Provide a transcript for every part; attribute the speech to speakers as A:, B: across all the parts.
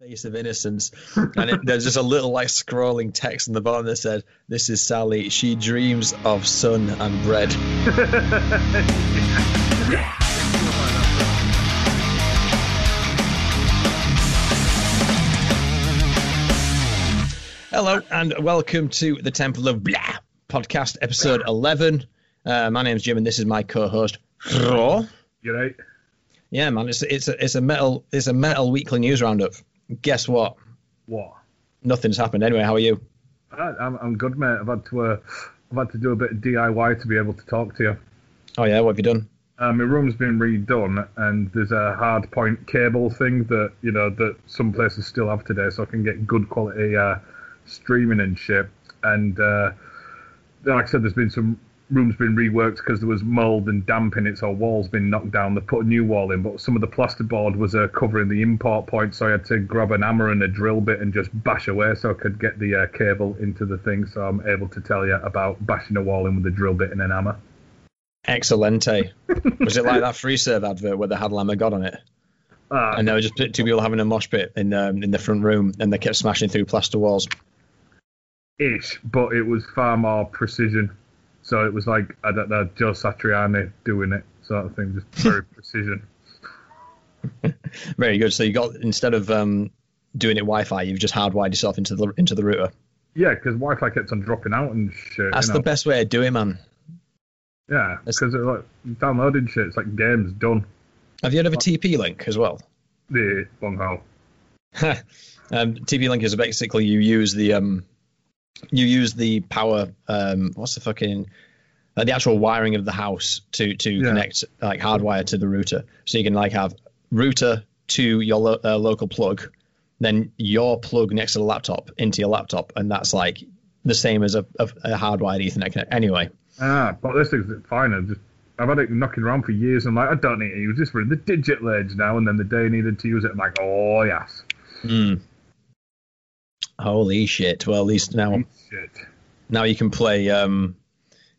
A: face of innocence, and it, there's just a little like scrolling text in the bottom that said, "This is Sally. She dreams of sun and bread." Hello and welcome to the Temple of Blah podcast, episode 11. Uh, my name's Jim, and this is my co-host Ro.
B: You right?
A: Yeah, man, it's it's a it's a metal it's a metal weekly news roundup. Guess what?
B: What?
A: Nothing's happened. Anyway, how are you?
B: I, I'm I'm good, mate. I've had to uh, I've had to do a bit of DIY to be able to talk to you.
A: Oh yeah, what have you done?
B: Uh, my room's been redone, and there's a hard point cable thing that you know that some places still have today, so I can get good quality uh, streaming and shit. And uh, like I said, there's been some rooms been reworked because there was mold and damp in it, so walls been knocked down. They put a new wall in, but some of the plasterboard was uh, covering the import point, so I had to grab an hammer and a drill bit and just bash away so I could get the uh, cable into the thing. So I'm able to tell you about bashing a wall in with a drill bit and an hammer.
A: Excellente. Was it like that Freeserve advert where they had Lamb God on it?
B: Uh,
A: And there were just two people having a mosh pit in um, in the front room, and they kept smashing through plaster walls.
B: ish, but it was far more precision. So it was like I don't know Joe Satriani doing it, sort of thing, just very precision.
A: Very good. So you got instead of um, doing it Wi-Fi, you've just hardwired yourself into the into the router.
B: Yeah, because Wi-Fi kept on dropping out and shit.
A: That's
B: you know?
A: the best way to do it, man.
B: Yeah, because like downloading shit, it's like games done.
A: Have you heard of a TP link as well?
B: The long haul.
A: um, TP Link is basically you use the um, you use the power. Um, what's the fucking uh, the actual wiring of the house to to
B: Yeah.
A: connect like hardwire to the router, so you can like have router to your lo- uh, local plug, then your plug next to the laptop into your laptop, and that's like the same as a, a, a hardwired Ethernet connect. Anyway,
B: Ah, but this thing's fine. I've just I've had it knocking around for years. and I'm like, I don't need to use this. We're in the digital age now. And then the day I needed to use it, I'm like, oh yes,
A: mm. Holy shit! Well, at least now
B: shit.
A: now you can play um,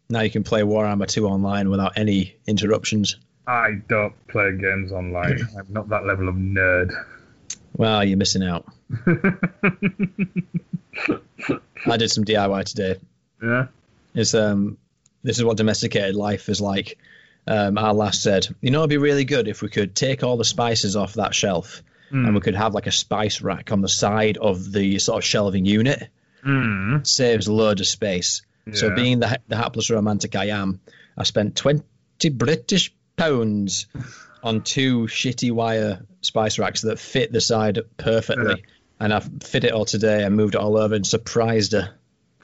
A: now you can play Warhammer 2 online without any interruptions.
B: I don't play games online. I'm not that level of nerd.
A: Well, you're missing out. I did some DIY today.
B: Yeah.
A: It's um, this is what domesticated life is like. Um, our last said, you know, it'd be really good if we could take all the spices off that shelf and we could have like a spice rack on the side of the sort of shelving unit.
B: Mm.
A: Saves a load of space. So, being the, the hapless romantic I am, I spent 20 British pounds on two shitty wire spice racks that fit the side perfectly. And I fit it all today and moved it all over and surprised her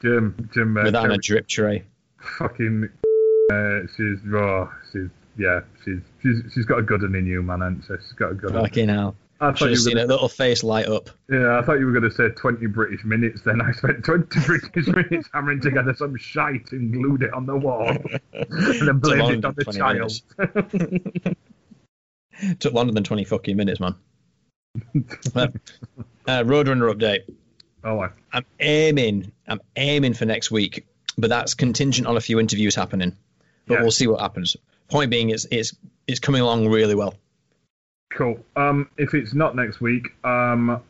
B: Jim, Jim, uh,
A: with that a drip tray.
B: fucking. Uh, she's raw. She's yeah. She's she's she's got a good one in you, man. Hasn't she? She's got a good one.
A: Fucking hell.
B: I
A: Should
B: thought
A: have seen
B: gonna,
A: her little face light up.
B: yeah, I thought you were going to say twenty British minutes. Then I spent twenty British minutes hammering together some shite and glued it on the wall, and then blamed it on the
A: 20
B: child.
A: Took longer than 20 fucking minutes, man. uh, Roadrunner update.
B: oh, I,
A: I'm aiming, I'm aiming for next week, but that's contingent on a few interviews happening. But
B: Yeah.
A: we'll see what happens. Point being, it's it's it's coming along really well.
B: Cool. Um, if it's not next week, um,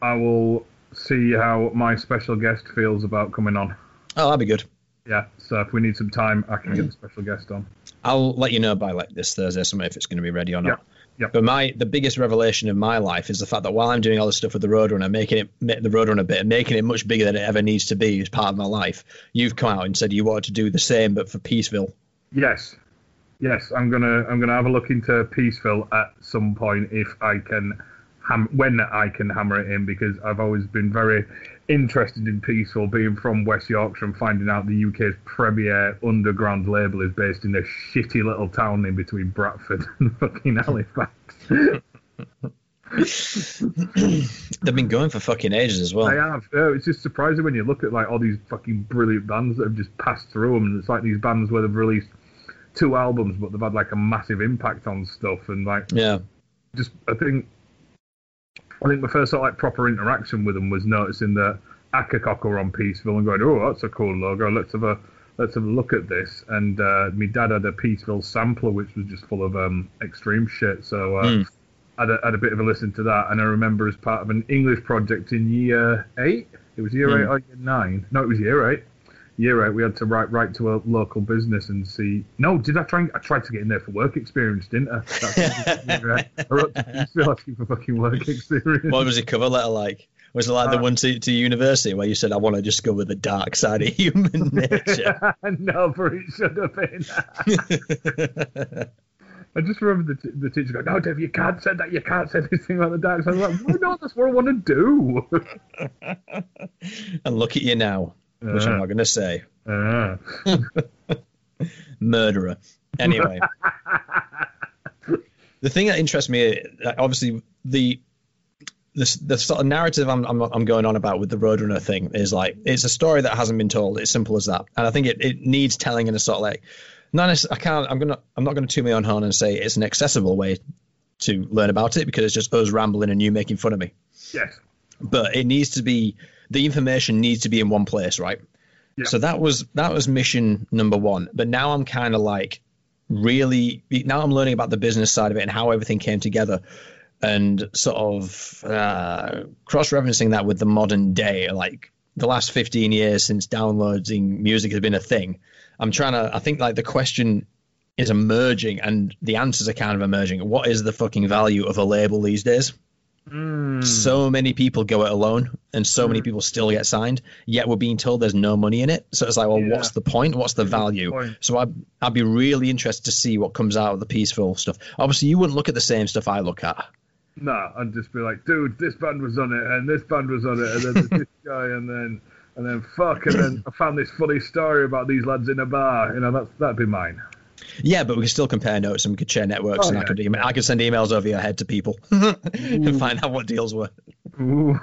B: I will see how my special guest feels about coming on.
A: Oh, that'd be good.
B: Yeah. So if we need some time, I can get the special guest on.
A: I'll let you know by like this Thursday, something if it's going to be ready or not.
B: Yeah, yeah.
A: But my the biggest revelation of my life is the fact that while I'm doing all this stuff with the Roadrunner, making it ma- the Roadrunner bit, and making it much bigger than it ever needs to be as part of my life, you've come out and said you wanted to do the same, but for Peaceville.
B: Yes, yes, I'm gonna I'm gonna have a look into Peaceville at some point if I can, ham- when I can hammer it in because I've always been very interested in Peaceville, being from West Yorkshire and finding out the UK's premier underground label is based in a shitty little town in between Bradford and fucking Halifax.
A: They've been going for fucking ages as well.
B: I have. Uh, it's just surprising when you look at like all these fucking brilliant bands that have just passed through them, and it's like these bands where they've released two albums, but they've had like a massive impact on stuff, and like
A: Yeah.
B: just I think I think my first sort of like proper interaction with them was noticing that Akercocke were on Peaceville and going, oh, that's a cool logo. Let's have a let's have a look at this. And uh, my dad had a Peaceville sampler which was just full of um, extreme shit. So uh,
A: Mm.
B: had a, had a bit of a listen to that, and I remember as part of an English project in year eight. It was year
A: Hmm.
B: eight or year nine? No, it was year eight. Year eight, we had to write write to a local business and see. No, did I try? And, I tried to get in there for work experience, didn't I? That's. I wrote to still asking for fucking work experience.
A: What was your cover letter like? Was it like the
B: Uh,
A: one to, to university where you said, I want to discover the dark side of human nature?
B: no, but it should have been. I just remember the, t- the teacher going, "No, Dave, you can't say that. You can't say this thing about the dark side." I was like, "Why not? That's what I want to do."
A: and look at you now, which I'm
B: Uh,
A: not going to say.
B: uh.
A: Murderer. Anyway. the thing that interests me, uh, obviously, the the, the sort of narrative I'm, I'm I'm going on about with the Roadrunner thing is like it's a story that hasn't been told. It's simple as that, and I think it, it needs telling in a sort of like not I can't I'm gonna I'm not gonna toot my own horn and say it's an accessible way to learn about it because it's just us rambling and you making fun of me.
B: yes.
A: But it needs to be the information needs to be in one place, right?
B: Yeah.
A: So that was that was mission number one. But now I'm kind of like really now I'm learning about the business side of it and how everything came together and sort of uh, cross referencing that with the modern day, like the last 15 years since downloading music has been a thing. I'm trying to, I think like the question is emerging and the answers are kind of emerging. What is the fucking value of a label these days?
B: Mm.
A: So many people go it alone and so many
B: Mm.
A: people still get signed, yet we're being told there's no money in it. So it's like, well,
B: Yeah.
A: what's the point? What's the value? So I'd, I'd be really interested to see what comes out of the Peaceville stuff. Obviously, you wouldn't look at the same stuff I look at.
B: No, I'd just be like, "Dude, this band was on it, and this band was on it, and then this guy, and then." And then fuck, and then I found this funny story about these lads in a bar. You know, that's that'd be mine.
A: Yeah, but we can still compare notes and we could share networks,
B: Oh,
A: and I
B: yeah.
A: could email, I could send emails over your head to people and find out what deals were.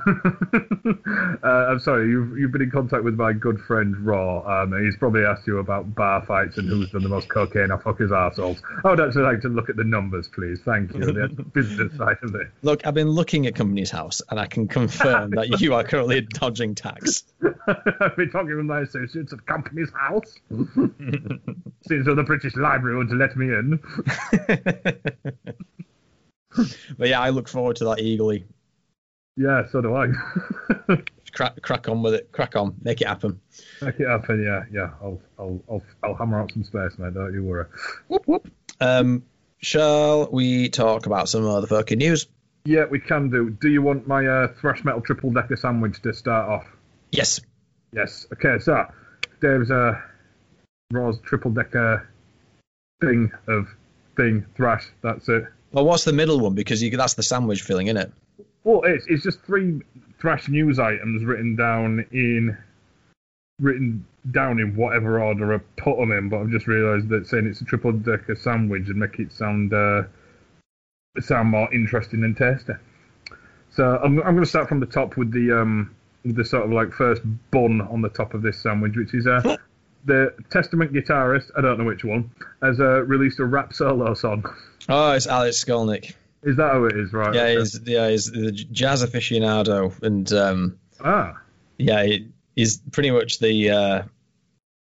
B: Uh, I'm sorry, you've you've been in contact with my good friend Raw. Um, he's probably asked you about bar fights and who's done the most cocaine off fuckers arseholes. I would actually like to look at the numbers, please. Thank you. The business side of it.
A: Look, I've been looking at Companies House, and I can confirm that you are currently dodging tax.
B: I've been talking with my associates at Companies House. Though the British Library would let me in.
A: But yeah, I look forward to that eagerly.
B: Yeah, so do I.
A: Crack, crack on with it. Crack on. Make it happen.
B: Make it happen. Yeah, yeah. I'll, I'll, I'll, I'll hammer out some space, mate. Don't you worry.
A: Whoop, whoop. Um, shall we talk about some other fucking news?
B: Yeah, we can do. Do you want my uh, thrash metal triple decker sandwich to start off?
A: Yes.
B: Yes. Okay, so Dave's uh, Raw's triple decker thing of thing thrash. That's it.
A: Well, what's the middle one? Because you, that's the sandwich filling, isn't it?
B: Well, it's it's just three thrash news items written down in written down in whatever order I put them in. But I've just realised that saying it's a triple decker sandwich would make it sound uh, sound more interesting and tasty. So I'm I'm going to start from the top with the um with the sort of like first bun on the top of this sandwich, which is uh, the Testament guitarist. I don't know which one has uh, released a rap solo song.
A: Oh, it's Alex Skolnick.
B: Is that how it is? Right.
A: Yeah,
B: okay.
A: he's yeah he's the jazz aficionado, and um,
B: ah.
A: yeah, he- he's pretty much the uh,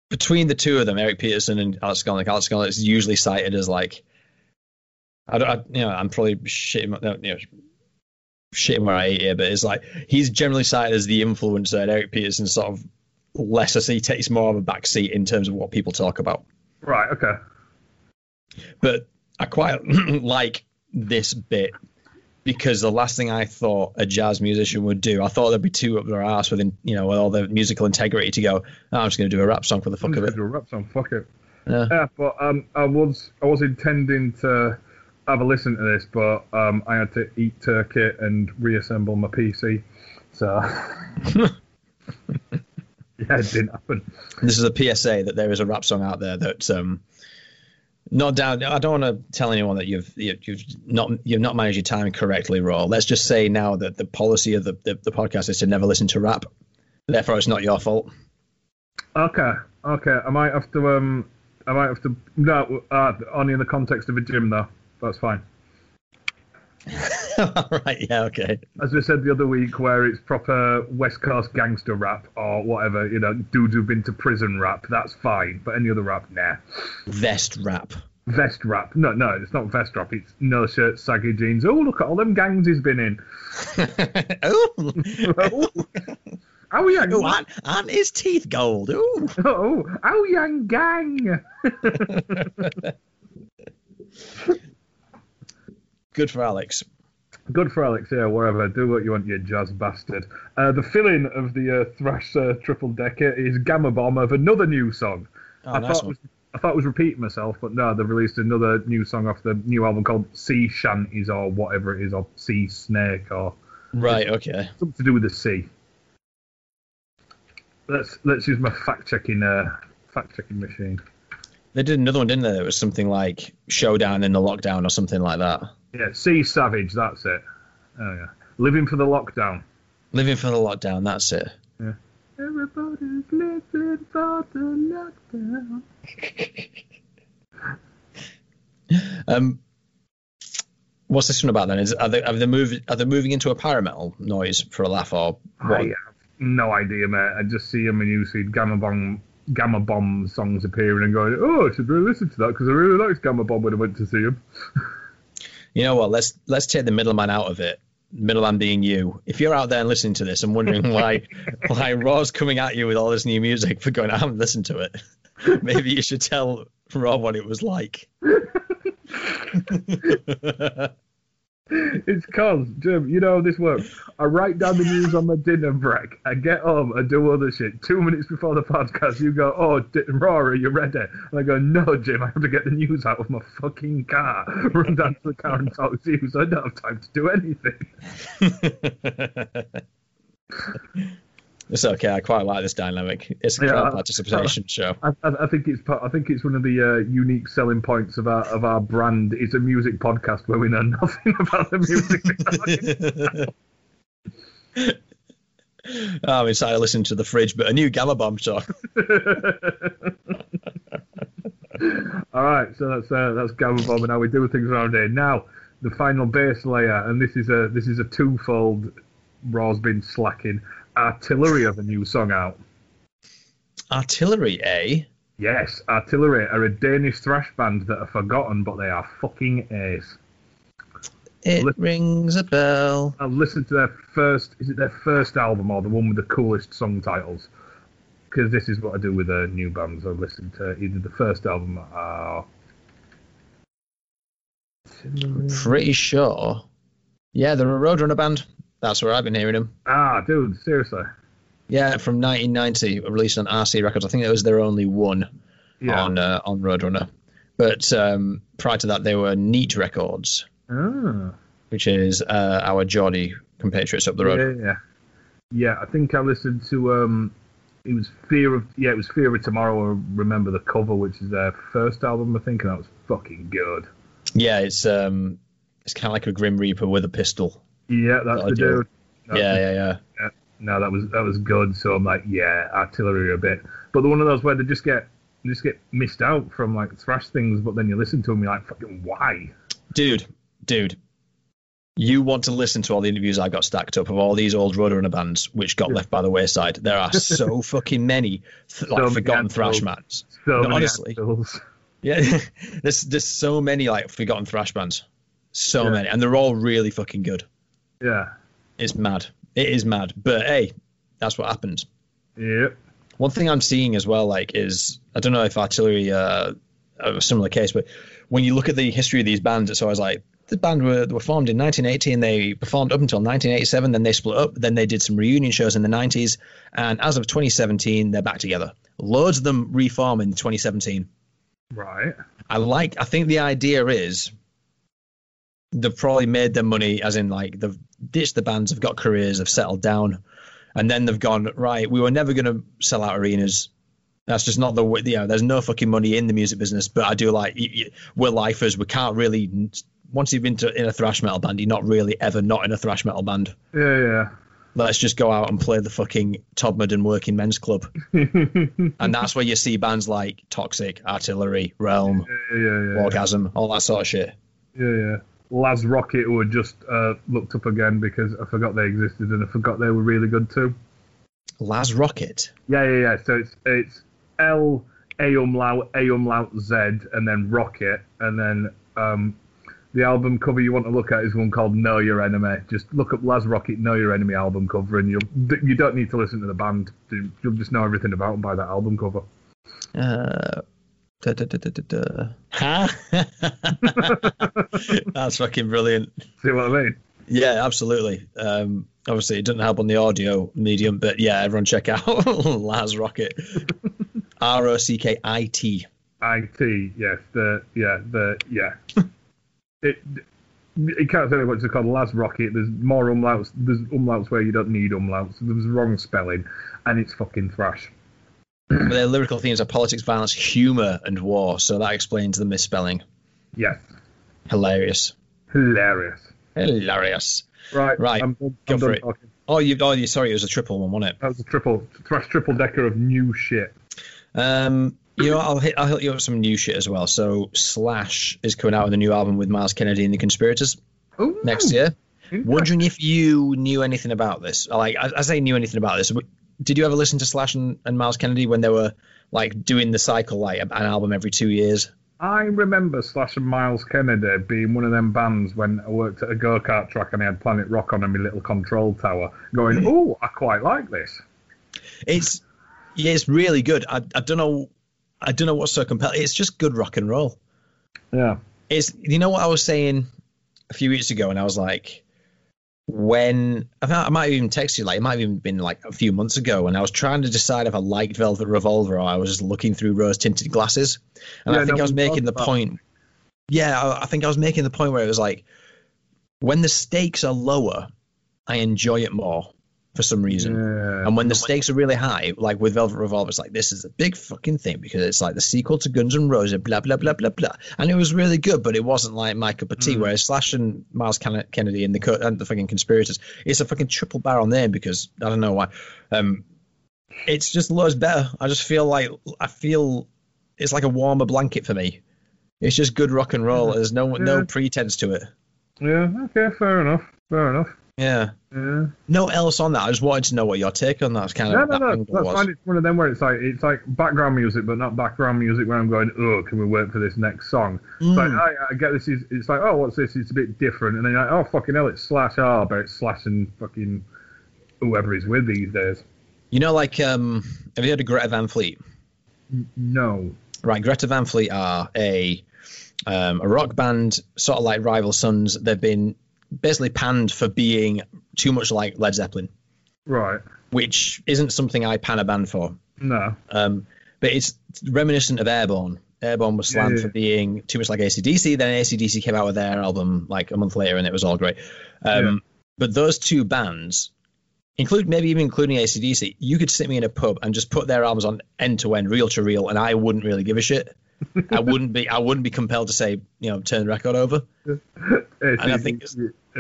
A: between the two of them, Eric Peterson and Alex Skolnick. Alex Skolnick is usually cited as like, I don't, I, you know, I'm probably shitting, you know, shitting where I ate here, but it's like he's generally cited as the influencer, and Eric Peterson sort of lesser. He takes more of a back seat in terms of what people talk about.
B: Right. Okay.
A: but I quite like this bit because the last thing I thought a jazz musician would do, I thought there'd be two up their ass within, you know, with all the musical integrity to go, oh, I'm just going to do a rap song for the fuck of it.
B: Do a rap song. Fuck it.
A: Yeah.
B: Yeah, but um, I was I was intending to have a listen to this, but um, I had to eat turkey and reassemble my PC, so yeah, it didn't happen.
A: This is a PSA that there is a rap song out there that, um, not down. I don't want to tell anyone that you've you- you've not you've not managed your time correctly, Raw. Let's just say now that the policy of the, the, the podcast is to never listen to rap. Therefore, it's not your fault.
B: Okay, okay, I might have to um, I might have to no, uh, only in the context of a gym though. That's fine.
A: right? Yeah. Okay.
B: As we said the other week, where it's proper West Coast gangster rap or whatever, you know, dudes who've been to prison rap, that's fine. But any other rap, nah.
A: Vest rap.
B: vest rap. No, no, it's not vest rap. It's no shirt, saggy jeans. Oh, look at all them gangs he's been in.
A: oh,
B: Oh, Ow Yang,
A: oh aren't, aren't his teeth gold? Ooh.
B: oh, Ow Yang gang.
A: Good for Alex.
B: Good for Alex, yeah, whatever. Do what you want, you jazz bastard. Uh, the fill-in of the uh, thrash uh, triple decker is Gama Bomb of another new song.
A: Oh,
B: I
A: nice
B: thought was, I thought it was repeating myself, but no, they've released another new song off the new album called Sea Shanties or whatever it is, or Sea Snake or
A: Right, okay.
B: something to do with the sea. Let's let's use my fact checking uh, fact checking machine.
A: They did another one, didn't they? It was something like Showdown in the Lockdown or something like that.
B: Yeah, Sea Savage, that's it. Oh yeah, living for the lockdown.
A: Living for the Lockdown, that's it. Yeah.
B: Everybody's living for the lockdown.
A: Um, what's this one about then? Is are they are they moving are they moving into a parametal noise for a laugh or what?
B: I have no idea, mate. I just see him and you see Gama Bomb, Gama Bomb songs appearing and going, oh, I should really listen to that because I really liked Gama Bomb when I went to see him.
A: You know what? Let's let's take the middleman out of it. Middleman being you. If you're out there and listening to this and wondering why why Raw's coming at you with all this new music for going, I haven't listened to it. Maybe you should tell Raw what it was like.
B: It's cause, Jim, you know how this works. I write down the news on my dinner break. I get home and do other shit. Two minutes before the podcast, you go, "Oh, D- Rory, you ready?" And I go, "No, Jim, I have to get the news out of my fucking car. Run down to the car and talk to you, so I don't have time to do anything."
A: it's okay. I quite like this dynamic. It's a
B: Yeah,
A: crowd
B: I-
A: participation show.
B: I, I, I think it's I think it's one of the uh, unique selling points of our of our brand. It's a music podcast where we know nothing about the music.
A: oh, I'm excited to listen to the fridge, but a new Gama Bomb song.
B: All right, so that's uh, that's Gama Bomb and how we do things around here. Now, the final base layer, and this is a this is a twofold. Raw's been slacking. Artillery have a new song out.
A: Artillery, eh?
B: Yes, Artillery are a Danish thrash band that are forgotten, but they are fucking ace.
A: It
B: Listen-
A: rings a bell.
B: I've listened to their first. Is it their first album or the one with the coolest song titles? Because this is what I do with the new bands. I listen to either the first album or.
A: Pretty sure. Yeah, they're a Roadrunner band. That's where I've been hearing them.
B: Ah, dude, seriously.
A: Yeah, from 1990, released on RC Records. I think that was their only one
B: Yeah.
A: on uh, on Roadrunner. But um, prior to that, they were Neat Records,
B: Ah,
A: which is uh, our Geordie compatriots up the road.
B: yeah, yeah. Yeah, I think I listened to um, it was Fear of yeah, it was Fear of Tomorrow. I remember the cover, which is their first album, I think, and that was fucking good.
A: Yeah, it's um, it's kind of like a Grim Reaper with a pistol.
B: Yeah, that's the dude. That's
A: yeah,
B: the-
A: yeah, yeah.
B: No, that was that was good. So I'm like, yeah, artillery a bit, but the one of those where they just get they just get missed out from like thrash things, but then you listen to them, you're like, fucking why?
A: Dude, dude, you want to listen to all the interviews I got stacked up of all these old Roadrunner bands which got left by the wayside. There are so fucking many th- like
B: many
A: forgotten thrash bands.
B: So
A: No,
B: many
A: honestly. Yeah, there's there's so many like forgotten thrash bands, so
B: Yeah.
A: many, and they're all really fucking good.
B: Yeah,
A: It's mad. It is mad. But hey, that's what happens.
B: yep.
A: One thing I'm seeing as well, like, is I don't know if artillery uh, are a similar case, but when you look at the history of these bands, it's always like the band were, were formed in 1980 and they performed up until 1987. Then they split up. Then they did some reunion shows in the 90s, and as of 2017, they're back together. Loads of them reform in 2017.
B: Right.
A: I like. I think the idea is they've probably made their money, as in like they've ditched the bands, have got careers, have settled down, and then they've gone right. We were never going to sell out arenas. That's just not the way. You know, there's no fucking money in the music business. But I do like we're lifers. We can't really. Once you've been to, in a thrash metal band, you're not really ever not in a thrash metal band.
B: Yeah, yeah.
A: Let's just go out and play the fucking Todmorden Working Men's Club, and that's where you see bands like Toxic, Artillery, Realm,
B: yeah, yeah, yeah.
A: Orgasm, all that sort of shit.
B: Yeah, yeah. Lääz Rockit, who had just uh, looked up again because I forgot they existed and I forgot they were really good too.
A: Lääz Rockit.
B: Yeah, yeah, yeah. So it's it's L A umlaut, A umlaut Z, and then Rocket, and then um, the album cover you want to look at is one called Know Your Enemy. Just look up Lääz Rockit Know Your Enemy album cover, and you'll you don't need to listen to the band. You'll just know everything about them by that album cover.
A: Uh, da, da, da. Huh? That's fucking brilliant.
B: See what I mean?
A: Yeah, absolutely. Um, obviously, it doesn't help on the audio medium, but yeah, everyone check out Lääz Rockit. R O C K I T.
B: I T. Yes. The yeah. The yeah. it. You can't say what it's called. Lääz Rockit. There's more umlauts. There's umlauts where you don't need umlauts. There's wrong spelling, and it's fucking thrash.
A: But their lyrical themes are politics, violence, humor, and war. So that explains the misspelling.
B: Yes.
A: Hilarious.
B: Hilarious.
A: Hilarious.
B: Right.
A: Right.
B: I'm,
A: Go for it.
B: talking.
A: Oh, you. Oh, you. Sorry, it was a triple one, wasn't it?
B: That was a triple thrash triple decker of new shit.
A: Um, you know, I'll hit. I'll hit you up with some new shit as well. So Slash is coming out with a new album with Myles Kennedy and the Conspirators
B: Ooh,
A: next year. Wondering if you knew anything about this. Like, I, I say knew anything about this. Did you ever listen to Slash and, and Myles Kennedy when they were like doing the cycle, like an album every two years?
B: I remember Slash and Miles Kennedy being one of them bands when I worked at a go kart track and I had Planet Rock on in my little control tower, going, "Oh, I quite like this."
A: It's yeah, it's really good. I, I don't know, I don't know what's so compelling. It's just good rock and roll.
B: Yeah,
A: It's you know what I was saying a few weeks ago, and I was like, when I, might- have even texted you, like it might have even been like a few months ago, and I was trying to decide if I liked Velvet Revolver or I was just looking through rose tinted glasses, and
B: Yeah,
A: I think
B: no,
A: I was making the
B: about-
A: point. Yeah, I, I think I was making the point where it was like, when the stakes are lower, I enjoy it more for some reason.
B: yeah.
A: And when the stakes are really high, like with Velvet Revolver, it's like this is a big fucking thing because it's like the sequel to Guns N' Roses, blah blah blah blah blah, and it was really good, but it wasn't like my cup of tea.
B: Mm.
A: Whereas Slash and Myles Ken- Kennedy and the co- and the fucking conspirators, it's a fucking triple barrel name because I don't know why. Um, it's just loads better. I just feel like I feel it's like a warmer blanket for me. It's just good rock and roll. There's no no pretense to it.
B: yeah, okay, fair enough, fair enough.
A: Yeah.
B: Yeah,
A: No else on that. I just wanted to know what your take on that kind
B: no,
A: of
B: no, no,
A: angle
B: that's fine. It's one of them where it's like it's like background music, but not background music where I'm going, oh, can we wait for this next song? Like
A: Mm.
B: I, I get this is it's like oh, what's this? It's a bit different, and then you're like oh, fucking hell, it's Slash. Oh, but it's Slash and fucking whoever he's with these days.
A: You know, like, um, have you heard of Greta Van Fleet?
B: No.
A: Right, Greta Van Fleet are a um, a rock band, sort of like Rival Sons. They've been basically panned for being too much like Led Zeppelin,
B: Right.
A: which isn't something I pan a band for.
B: No.
A: Um, but it's reminiscent of Airborne. Airborne was slammed
B: Yeah.
A: for being too much like ACDC. Then ACDC came out with their album like a month later, and it was all great. Um,
B: Yeah.
A: But those two bands, include maybe even including ACDC, you could sit me in a pub and just put their albums on end to end, reel to reel, and I wouldn't really give a shit. I wouldn't be. I wouldn't be compelled to say, you know, turn the record over.
B: And
A: I think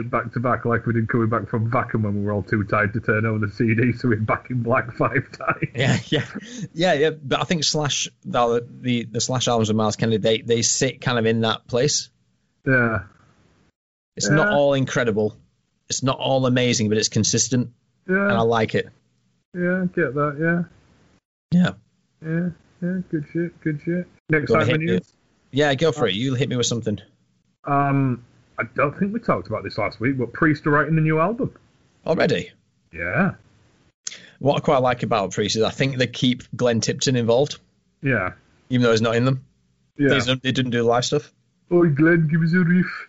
B: back to back like we did coming back from Vacuum when we were all too tired to turn over the CD, so we're back in black five times.
A: Yeah, yeah, yeah, yeah. But I think Slash, the the, the Slash albums with Myles Kennedy, they they sit kind of in that place.
B: Yeah.
A: It's not all incredible. It's not all amazing, but it's consistent, Yeah, and I like it.
B: Yeah. Get that. Yeah.
A: Yeah,
B: Yeah. Yeah. Good shit. Good shit. Next time
A: yeah. Go for it. You hit me with something.
B: Um, I don't think we talked about this last week, but Priest are writing the new album.
A: Already,
B: Yeah.
A: what I quite like about Priest is I think they keep Glenn Tipton involved,
B: Yeah.
A: even though he's not in them.
B: Yeah.
A: They, didn't do live stuff.
B: Oh, Glenn, give us a riff.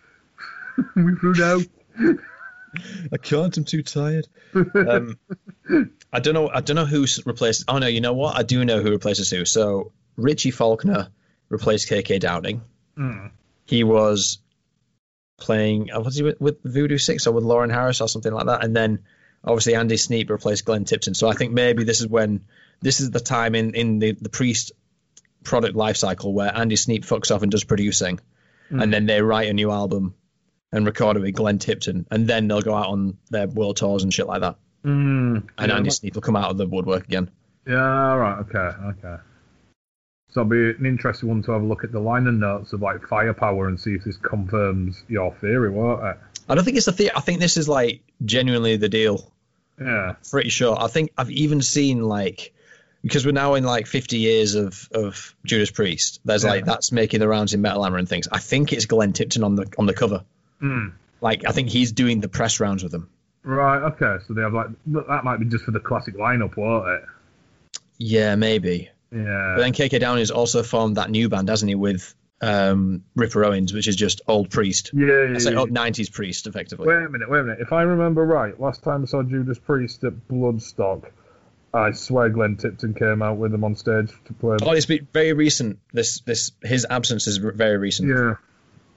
B: We've run out.
A: I can't. I'm too tired. Um, I don't know. I don't know who's replaced. Oh no, you know what? I do know who replaces who. So Richie Faulkner replaced KK Downing.
B: Hmm.
A: He was playing. uh, Was he with, with Voodoo Six or with Lauren Harris or something like that? And then obviously Andy Sneap replaced Glenn Tipton. So I think maybe this is when this is the time in in the the Priest product life cycle where Andy Sneap fucks off and does producing, and then they write a new album and record it with Glenn Tipton, and then they'll go out on their world tours and shit like that.
B: Mm.
A: And
B: yeah,
A: Andy Sneap will come out of the woodwork again.
B: Yeah, right, okay, okay. So it'll be an interesting one to have a look at the liner notes of like firepower and see if this confirms your theory, won't it?
A: I don't think it's a theory. I think this is like genuinely the deal.
B: Yeah.
A: Pretty sure. I think I've even seen like because we're now in like 50 years of of Judas Priest. There's
B: Yeah.
A: like that's making the rounds in Metal Hammer and things. I think it's Glenn Tipton on the on the cover.
B: Hmm.
A: Like I think he's doing the press rounds with them.
B: Right. Okay. So they have like that might be just for the classic lineup, won't it?
A: Yeah, maybe.
B: Yeah.
A: But then KK Downey has also formed that new band, hasn't he, with um, Ripper Owens, which is just old Priest.
B: yeah. Yeah.
A: It's like
B: yeah.
A: old 90s Priest, effectively.
B: Wait a minute. Wait a minute. If I remember right, last time I saw Judas Priest at Bloodstock, I swear Glenn Tipton came out with them on stage to play.
A: Oh, it's been very recent. This this his absence is very recent.
B: Yeah.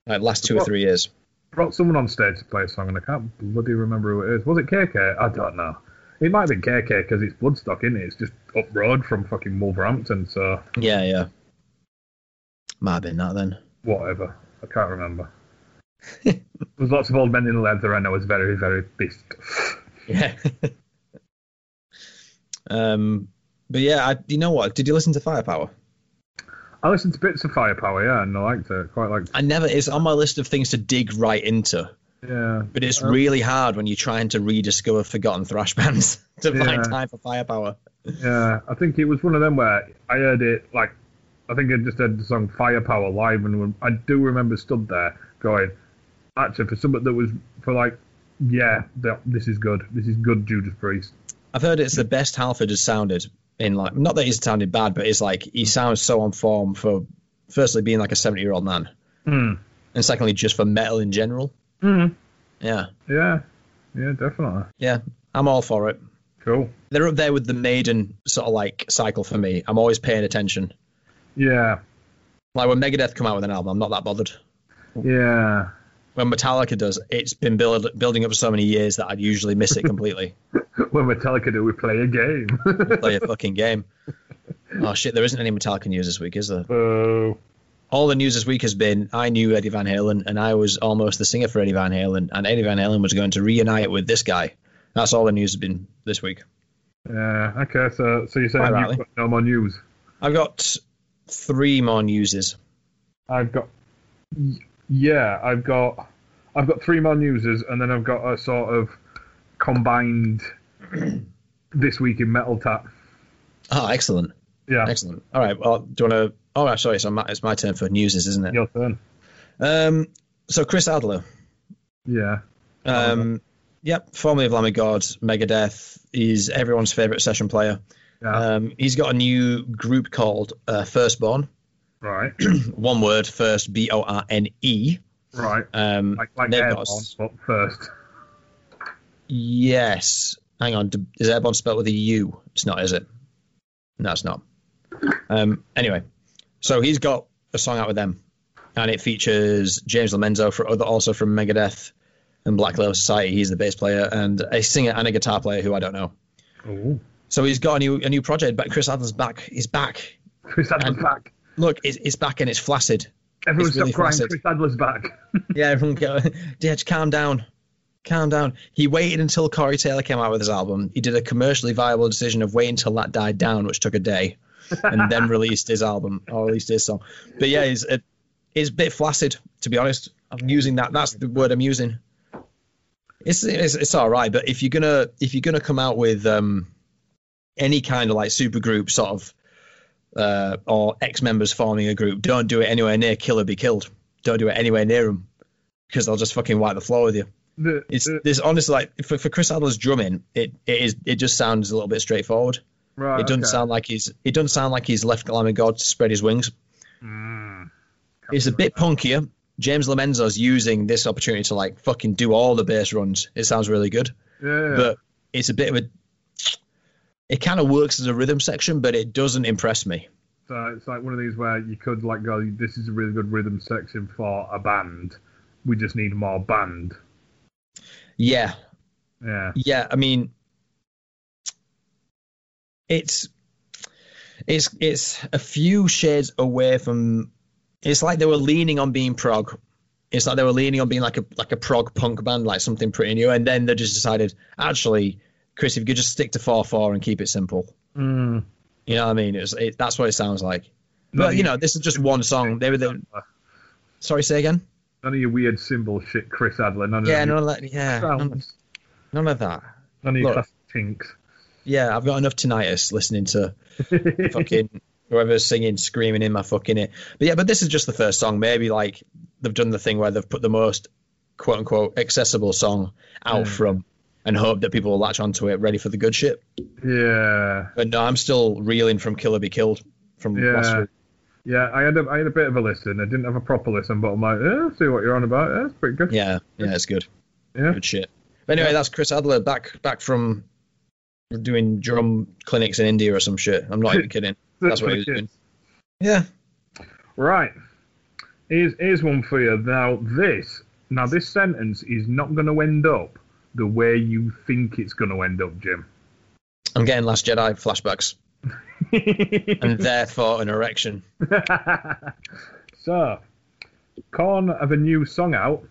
A: Like last two or three years.
B: brought someone on stage to play a song, and I can't bloody remember who it is. Was it KK? I don't know. It might have been KK because it's Bloodstock, isn't it? It's just up road from fucking Wolverhampton, so
A: Yeah, yeah. Might have been that then.
B: whatever. I can't remember. There's lots of old men in leather, and I was very, very pissed.
A: Yeah. um, but yeah, I, you know what? Did you listen to Firepower?
B: I listened to bits of Firepower, yeah, and I liked it. Quite liked it.
A: I never. It's on my list of things to dig right into,
B: Yeah.
A: but it's
B: Um,
A: really hard when you're trying to rediscover forgotten thrash bands to
B: Yeah.
A: find time for Firepower.
B: Yeah, I think it was one of them where I heard it like I think I just heard the song Firepower live, and I do remember stood there going, actually for something that was for like, yeah, this is good, this is good Judas Priest.
A: I've heard it's the best Halford has sounded in like not that he's sounded bad, but it's like he sounds so on form for firstly being like a seventy year old man,
B: Hmm.
A: and secondly just for metal in general.
B: Mm.
A: Yeah,
B: Yeah, yeah, definitely.
A: yeah, I'm all for it.
B: Cool.
A: They're up there with the Maiden sort of like cycle for me. I'm always paying attention.
B: Yeah,
A: Like when Megadeth come out with an album, I'm not that bothered.
B: yeah.
A: When Metallica does, it's been build, building up for so many years that I'd usually miss it completely.
B: When Metallica do, we play a game.
A: Play a fucking game. Oh shit, there isn't any Metallica news this week, is there?
B: oh,
A: All the news this week has been I knew Eddie Van Halen and I was almost the singer for Eddie Van Halen, and Eddie Van Halen was going to reunite with this guy. That's all the news has been this week.
B: yeah. Okay, so so you're saying
A: Quite
B: you've
A: rightly.
B: got no more news?
A: I've got three more newses.
B: I've got, yeah, I've got, I've got three more newses, and then I've got a sort of combined this week in metal tap.
A: Oh, excellent.
B: Yeah,
A: Excellent. All right. Well, do you want to? Oh, right, sorry. So my, it's my turn for newses, isn't it?
B: your turn.
A: Um. So Chris Adler.
B: Yeah,
A: Um. Yep. Formerly of Lamb of God, Megadeth. He's everyone's favorite session player.
B: yeah,
A: Um. He's got a new group called uh, Firstborne.
B: right,
A: One word. First. B O R N E.
B: right.
A: Um.
B: Like like
A: they've got a
B: first.
A: Yes. Hang on. Is airborne spelled with a U? It's not, is it? No, it's not. Um, anyway, so he's got a song out with them, and it features James Lomenzo, for other, also from Megadeth and Black Label Society. He's the bass player and a singer and a guitar player who I don't know.
B: Oh,
A: So he's got a new a new project. But Chris Adler's back. He's back.
B: Chris Adler's
A: And-
B: back.
A: Look, it's, it's back and it's flaccid.
B: Everyone
A: it's
B: stop
A: really
B: crying.
A: flaccid.
B: Chris Adler's back.
A: Yeah, everyone go, Dad, calm down. Calm down. He waited until Corey Taylor came out with his album. He did a commercially viable decision of waiting until that died down, which took a day, and then released his album or released his song. But yeah, he's it, it's a bit flaccid, to be honest. I'm using that. That's the word I'm using. It's, it's it's all right, but if you're gonna if you're gonna come out with um any kind of like super group sort of uh, or ex members forming a group, don't do it anywhere near Killer Be Killed. Don't do it anywhere near them because they'll just fucking wipe the floor with you.
B: The,
A: It's
B: the-
A: this honestly like for, for Chris Adler's drumming, it, it is it just sounds a little bit straightforward.
B: Right,
A: it doesn't
B: okay.
A: sound like he's it doesn't sound like he's left of God to spread his wings.
B: Mm.
A: It's a bit punkier. James Lomenzo's using this opportunity to like fucking do all the bass runs. It sounds really good,
B: Yeah,
A: but it's a bit of a. It kind of works as a rhythm section, but it doesn't impress me.
B: so it's like one of these where you could like go, this is a really good rhythm section for a band. We just need more band.
A: Yeah,
B: Yeah,
A: yeah. I mean, it's it's it's a few shades away from. It's like they were leaning on being prog. It's like they were leaning on being like a like a prog punk band, like something pretty new, and then they just decided, actually, Chris, if you could just stick to four four and keep it simple,
B: mm.
A: you know what I mean? It's it, that's what it sounds like.
B: None
A: But you know, this is just one song. They were the. Sorry, say again.
B: None of your weird cymbal shit, Chris Adler. None of
A: Yeah, none of that. Yeah, none of, none of that.
B: None of your
A: Look.
B: classic tinks.
A: Yeah, I've got enough tinnitus listening to fucking whoever's singing, screaming in my fucking ear. But yeah, but this is just the first song. Maybe like they've done the thing where they've put the most quote unquote accessible song out
B: Yeah.
A: from and hope that people will latch onto it ready for the good shit.
B: Yeah,
A: But no, I'm still reeling from Killer Be Killed from last
B: yeah,
A: week.
B: yeah. I had a I had a bit of a listen. I didn't have a proper listen, but I'm like, yeah, see what you're on about. Yeah, it's pretty good.
A: Yeah, yeah, it's good.
B: Yeah.
A: Good shit. But anyway,
B: Yeah.
A: that's Chris Adler back back from doing drum clinics in India or some shit. I'm not even kidding. That's what he was doing. Yeah.
B: Right. Here's here's one for you. Now this now this sentence is not going to end up the way you think it's going to end up, Jim.
A: I'm getting Last Jedi flashbacks and therefore an erection.
B: so, Korn have a new song out,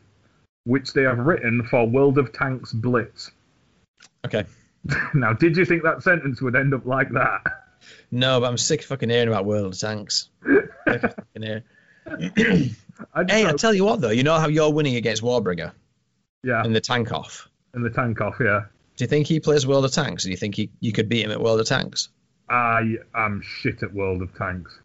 B: which they have written for World of Tanks Blitz.
A: Okay.
B: now, did you think that sentence would end up like that?
A: No, but I'm sick of fucking hearing about World of Tanks. Sick of fucking hearing.
B: I just
A: Hey, I tell you what though, you know how you're winning against Warbringer
B: yeah,
A: in the tank off.
B: in the tank off, yeah.
A: Do you think he plays World of Tanks? Do you think he, you could beat him at World of Tanks?
B: I am shit at World of Tanks.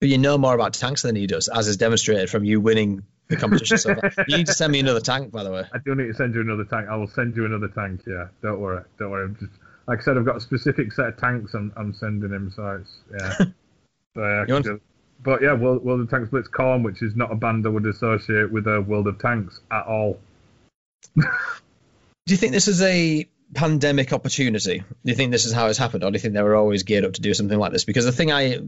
A: But you know more about tanks than he does, as is demonstrated from you winning the competition so far. You need to send me another tank, by the way.
B: I do need to send you another tank. I will send you another tank. Yeah, don't worry, don't worry. I'm just like I said, I've got a specific set of tanks. I'm, I'm sending him. So it's yeah. so yeah, I
A: want-
B: but yeah, World, World of Tanks Blitz Korn, which is not a band I would associate with a World of Tanks at all.
A: Do you think this is a pandemic opportunity? Do you think this is how it's happened, or do you think they were always geared up to do something like this? Because the thing I,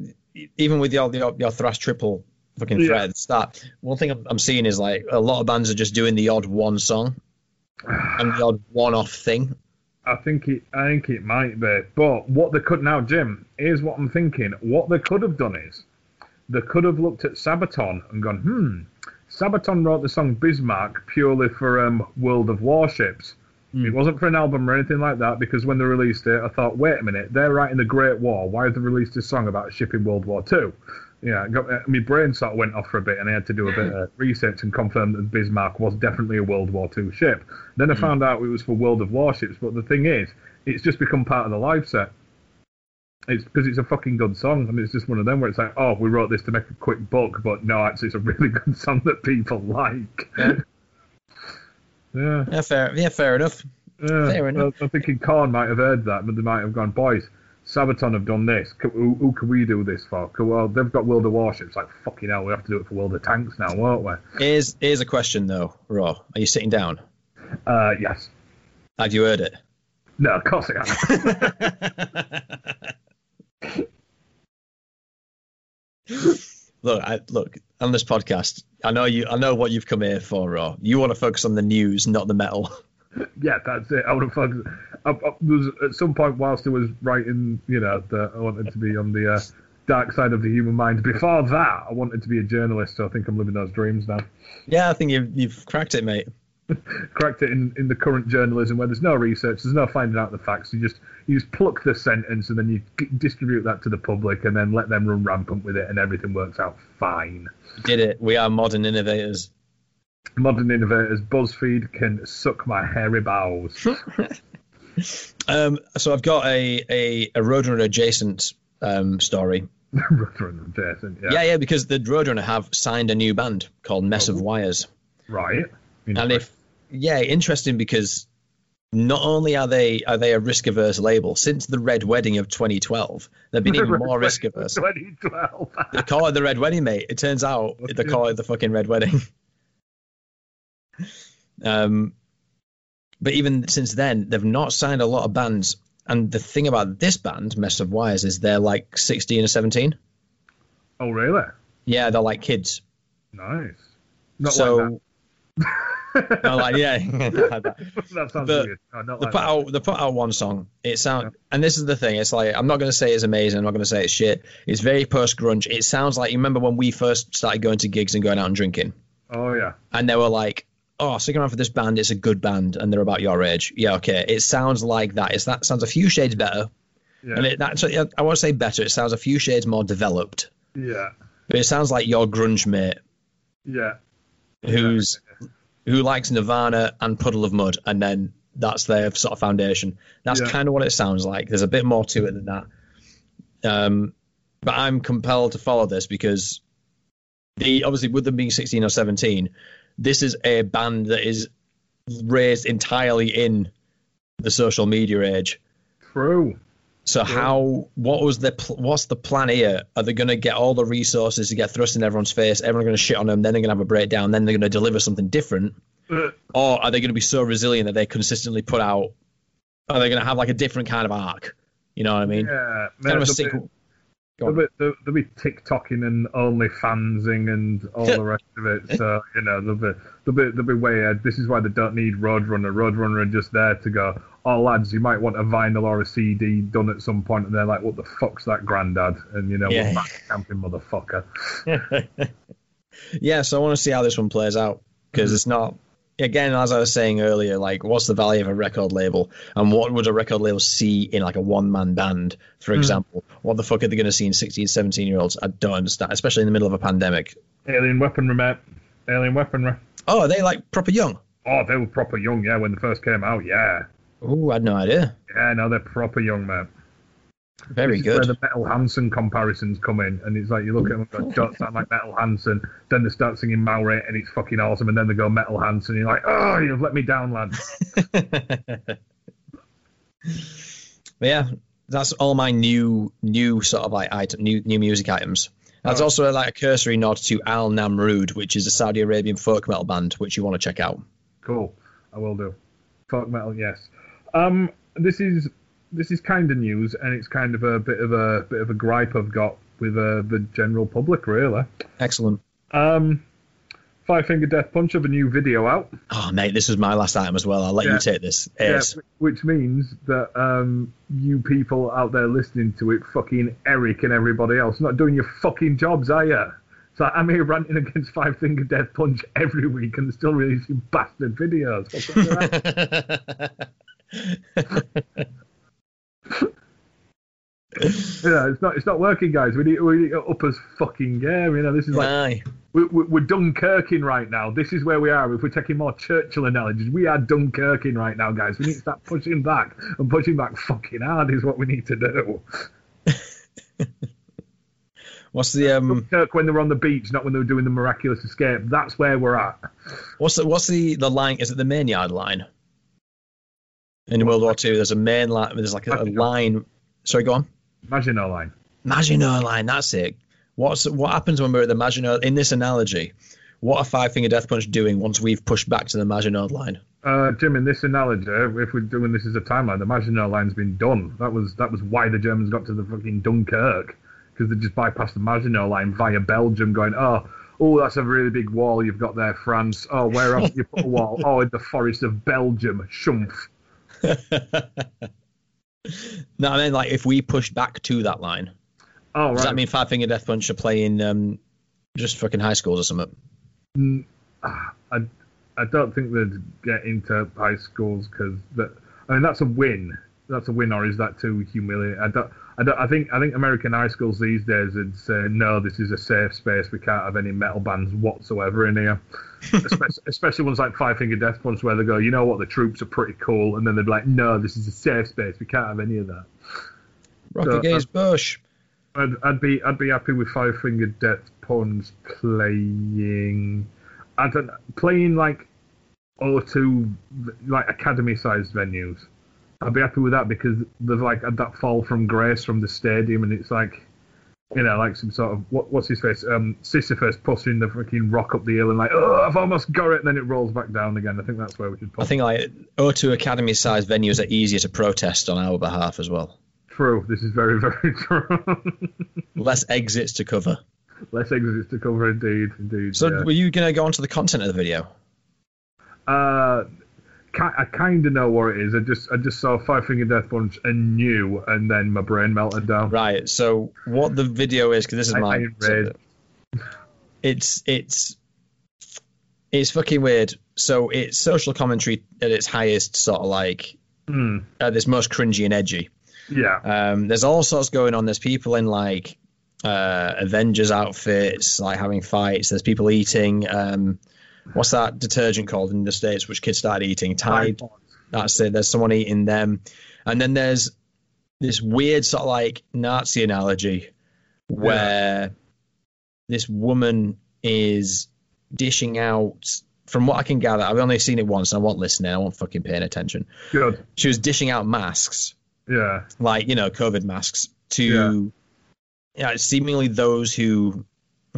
A: even with your your, your thrash triple fucking
B: Yeah.
A: the start, one thing I'm, I'm seeing is like a lot of bands are just doing the odd one song and the odd one-off thing.
B: I think it. I think it might be. But what they could now, Jim. Here's what I'm thinking. What they could have done is, they could have looked at Sabaton and gone, hmm. Sabaton wrote the song Bismarck purely for um, World of Warships. It wasn't for an album or anything like that because when they released it, I thought, wait a minute, they're writing the Great War. Why have they released this song about a ship in World War Two? Yeah, got, uh, my brain sort of went off for a bit, and I had to do a bit of research and confirm that Bismarck was definitely a World War Two ship. Then I found out it was for World of Warships, but the thing is, it's just become part of the live set. It's because it's a fucking good song, I and mean, it's just one of them where it's like, oh, we wrote this to make a quick buck, but no, actually, it's a really good song that people like.
A: Yeah.
B: yeah.
A: Yeah, fair. Yeah, fair enough.
B: Yeah,
A: Fair enough.
B: well, I'm thinking Korn might have heard that, but they might have gone, boys, Sabaton have done this. Who, who can we do this for? Well, they've got World of Warships. Like, fucking hell, we have to do it for World of Tanks now, won't we?
A: Here's here's a question though, Raw. Are you sitting down?
B: Uh, yes.
A: Have you heard it?
B: No, of course I am.
A: look, I, look on this podcast. I know you. I know what you've come here for, Raw. You want to focus on the news, not the metal.
B: yeah, that's it. I would have fucked. I, I, uh, uh, there was at uh, some point whilst I was writing, you know, that I wanted to be on the uh, dark side of the human mind. Before that, I wanted to be a journalist. So I think I'm living those dreams now.
A: Yeah, I think you've you've cracked it, mate.
B: Cracked it in, in the current journalism where there's no research, there's no finding out the facts. You just you just pluck the sentence and then you g- distribute that to the public and then let them run rampant with it and everything works out fine.
A: Did it? We are modern innovators.
B: Modern innovators, BuzzFeed can suck my hairy bowels.
A: Um, so I've got a a, a Roadrunner adjacent um, story.
B: Run Jason, yeah.
A: Yeah, yeah, because the Roadrunner have signed a new band called Mess of Wires.
B: Right.
A: And if yeah, interesting because not only are they are they a risk averse label since the Red Wedding of 2012, they've been even more risk averse.
B: 2012.
A: They call it the Red Wedding, mate. It turns out they call it the fucking Red Wedding. Um, but even since then, they've not signed a lot of bands. And the thing about this band, Mess of Wires, is they're like 16 or 17.
B: oh, really?
A: Yeah, they're like kids.
B: Nice. Not
A: so,
B: like
A: no, like yeah,
B: that. that sounds
A: the-
B: weird. No, not
A: they
B: like
A: put
B: that.
A: out they put out one song. It sound and this is the thing. It's like I'm not going to say it's amazing. I'm not going to say it's shit. It's very post grunge. It sounds like you remember when we first started going to gigs and going out and drinking,
B: Oh, yeah.
A: and they were like, "Oh, stick around for this band. It's a good band, and they're about your age." Yeah, okay. It sounds like that. It's that sounds a few shades better,
B: Yeah.
A: and it that's I want to say better. It sounds a few shades more developed,
B: yeah.
A: but it sounds like your grunge mate
B: Yeah.
A: who's who likes Nirvana and Puddle of Mudd, and then that's their sort of foundation. That's
B: Yeah.
A: kind of what it sounds like. There's a bit more to it than that. Um, but I'm compelled to follow this because the obviously with them being 16 or 17, this is a band that is raised entirely in the social media age.
B: True.
A: So how? What was the? pl- What's the plan here? Are they going to get all the resources to get thrust in everyone's face? Everyone's going to shit on them. Then they're going to have a breakdown. Then they're going to deliver something different.
B: Uh,
A: Or are they going to be so resilient that they consistently put out? Are they going to have like a different kind of arc? You know what I mean?
B: yeah.
A: Kind of a sequel.
B: Be,
A: Go on.
B: there'll, be, there'll, there'll be TikToking and OnlyFansing and all the rest of it. So you know, there'll be there'll be be way ahead. This is why they don't need Roadrunner. Roadrunner are just there to go. Oh lads, you might want a vinyl or a CD done at some point, and they're like, "What the fuck's that, Grandad?" And you know,
A: Yeah.
B: we're camping, motherfucker.
A: yeah, so I want to see how this one plays out because mm-hmm. it's not. Again, as I was saying earlier, like, what's the value of a record label, and what would a record label see in like a one-man band, for hmm. example? What the fuck are they going to see in 16, 17 year olds? I don't understand, especially in the middle of a pandemic.
B: Alien weaponry, mate. Alien weaponry.
A: Oh, are they like proper young?
B: Oh, they were proper young, yeah, when they first came out. Yeah,
A: Oh, I had no idea.
B: yeah, no, they're proper young, mate.
A: Very
B: is Where the Metal Hansen comparisons come in, and it's like you look at them and go, don't sound like Metal Hansen. Then they start singing Maori, and it's fucking awesome. And then they go Metal Hansen, and you're like, oh, you've let me down, lads.
A: but yeah, that's all my new new sort of like item, new new music items. That's also like a cursory nod to Al Namrood, which is a Saudi Arabian folk metal band, which you want to check out.
B: Cool, I will do. Folk metal, yes. Um, this is this is kind of news, and it's kind of a bit of a bit of a gripe I've got with uh, the general public, really.
A: Excellent.
B: Um, Five Finger Death Punch have a new video out.
A: Oh mate, this is my last item as well. I'll let
B: Yeah.
A: you take this.
B: Yeah, which means that um, you people out there listening to it, fucking Eric and everybody else, not doing your fucking jobs, are you? So I'm here ranting against Five Finger Death Punch every week and still releasing bastard videos. What's up with that? You know, it's not it's not working, guys. We need we need to up as fucking game. You know, this is like
A: Aye.
B: we, we, we're Dunkirking right now. This is where we are. If we're taking more Churchill analogies, we are Dunkirking right now, guys. We need to start pushing back and pushing back fucking hard is what we need to do.
A: What's the um?
B: Dunkirk when they were on the beach, not when they were doing the miraculous escape. That's where we're at.
A: What's the what's the the line? Is it the main yard line? In World War Two, there's a main line. There's like a, a line. Sorry, go on.
B: Maginot Line.
A: Maginot line. That's it. What's what happens when we're at the Maginot? In this analogy, what are Five Finger Death Punch doing once we've pushed back to the Maginot line?
B: Uh, Jim, in this analogy, if we're doing this as a timeline, the Maginot Line's been done. That was that was why the Germans got to the fucking Dunkirk because they just bypassed the Maginot Line via Belgium, going, oh, oh, that's a really big wall you've got there, France. Oh, where else you put a wall? Oh, in the forest of Belgium, Shumph.
A: No, I mean like if we push back to that line,
B: Oh,
A: does that mean Five Finger Death Punch are playing um, just fucking high schools or something?
B: Mm, ah, I, I don't think they'd get into high schools because. I mean, that's a win. That's a win, or is that too humiliating? I don't. I don't. I think. I think American high schools these days would say, "No, this is a safe space. We can't have any metal bands whatsoever in here." especially, especially ones like Five Finger Death Punch, where they go, "You know what? The troops are pretty cool," and then they'd be like, "No, this is a safe space. We can't have any of that."
A: Rocky
B: So,
A: Gaze Bush.
B: I'd, I'd be I'd be happy with Five Finger Death Punch playing. I don't playing like O2 like academy sized venues. I'd be happy with that because there's like that fall from grace from the stadium, and it's like you know like some sort of what, what's his face um Sisyphus pushing the freaking rock up the hill and like oh I've almost got it, and then it rolls back down again. I think that's where we should. Put
A: I think like O2 Academy size venues are easier to protest on our behalf as well.
B: true. This is very very true.
A: Less exits to cover.
B: Less exits to cover, indeed, indeed.
A: So
B: yeah.
A: were you going to go on to the content of the video?
B: Uh, I kind of know what it is. I just I just saw Five Finger Death Punch and knew, and then my brain melted down.
A: Right. So what the video is, because this is
B: I-
A: my,
B: I
A: it's it's it's fucking weird. So it's social commentary at its highest, sort of like
B: Hmm.
A: at its most cringy and edgy.
B: Yeah.
A: Um, there's all sorts going on. There's people in like uh, Avengers outfits, like having fights. There's people eating. Um, what's that detergent called in the states, which kids started eating? Tide. That's it. There's someone eating them, and then there's this weird sort of like Nazi analogy where this woman is dishing out. From what I can gather, I've only seen it once, and I wasn't listening. I wasn't fucking paying attention.
B: Good.
A: She was dishing out masks,
B: Yeah.
A: like you know, COVID masks, to
B: Yeah.
A: yeah, seemingly those who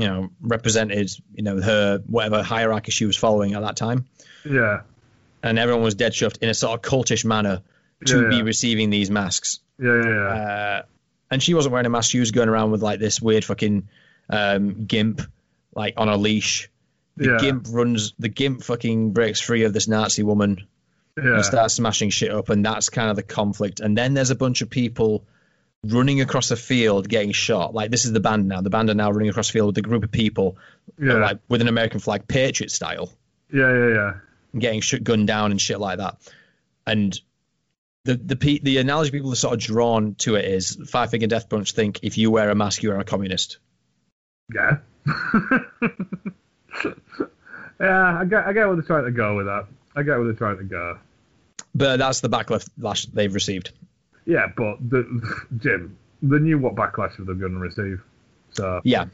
A: you know represented you know her whatever hierarchy she was following at that time,
B: Yeah.
A: and everyone was dead shoved in a sort of cultish manner to
B: Yeah,
A: be
B: yeah.
A: receiving these masks.
B: Yeah. Yeah. yeah.
A: Uh, and she wasn't wearing a mask. She was going around with like this weird fucking um, gimp, like on a leash. The gimp runs. The gimp fucking breaks free of this Nazi woman
B: yeah.
A: and starts smashing shit up, and that's kind of the conflict. And then there's a bunch of people running across a field getting shot. Like this is the band now. The band are now running across the field with a group of people,
B: yeah.
A: like with an American flag, Patriot style,
B: yeah. Yeah. Yeah.
A: getting shot gunned down and shit like that. And the the the analogy people are sort of drawn to it is Five Finger Death Punch think if you wear a mask, you are a communist.
B: Yeah. yeah, I get, I get where they're trying to go with that. I get where they're trying to go.
A: But that's the backlash they've received.
B: Yeah, but the Jim, they knew what backlash they were going to receive. So,
A: Yeah,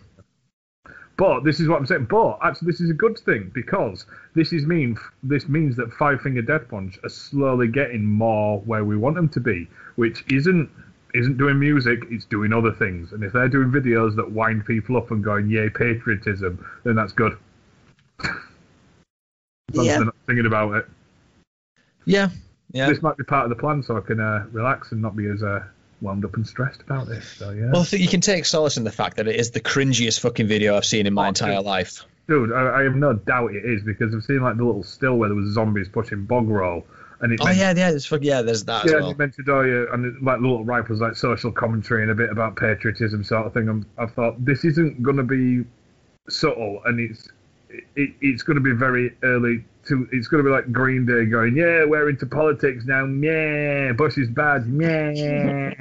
B: but this is what I'm saying. But actually, this is a good thing because this is mean. This means that Five Finger Death Punch are slowly getting more where we want them to be, which isn't isn't doing music. It's doing other things. And if they're doing videos that wind people up and going, "Yay, patriotism," then that's good. As long as
A: Yeah.
B: they're not thinking about it.
A: yeah, yeah.
B: This might be part of the plan, so I can uh, relax and not be as uh, wound up and stressed about this. So yeah.
A: Well, I think you can take solace in the fact that it is the cringiest fucking video I've seen in my
B: Oh,
A: entire
B: dude.
A: life.
B: Dude, I, I have no doubt it is because I've seen like the little still where there was zombies pushing bog roll, and it
A: Oh
B: meant-
A: yeah, yeah, it's fuck yeah. There's that
B: yeah,
A: as
B: and
A: well.
B: you mentioned oh yeah, and it, like the little ripe was like social commentary and a bit about patriotism sort of thing. And I thought this isn't going to be subtle, and it's it, it's going to be very early. To it's going to be like Green Day going, yeah, we're into politics now. Yeah, Bush is bad. Yeah.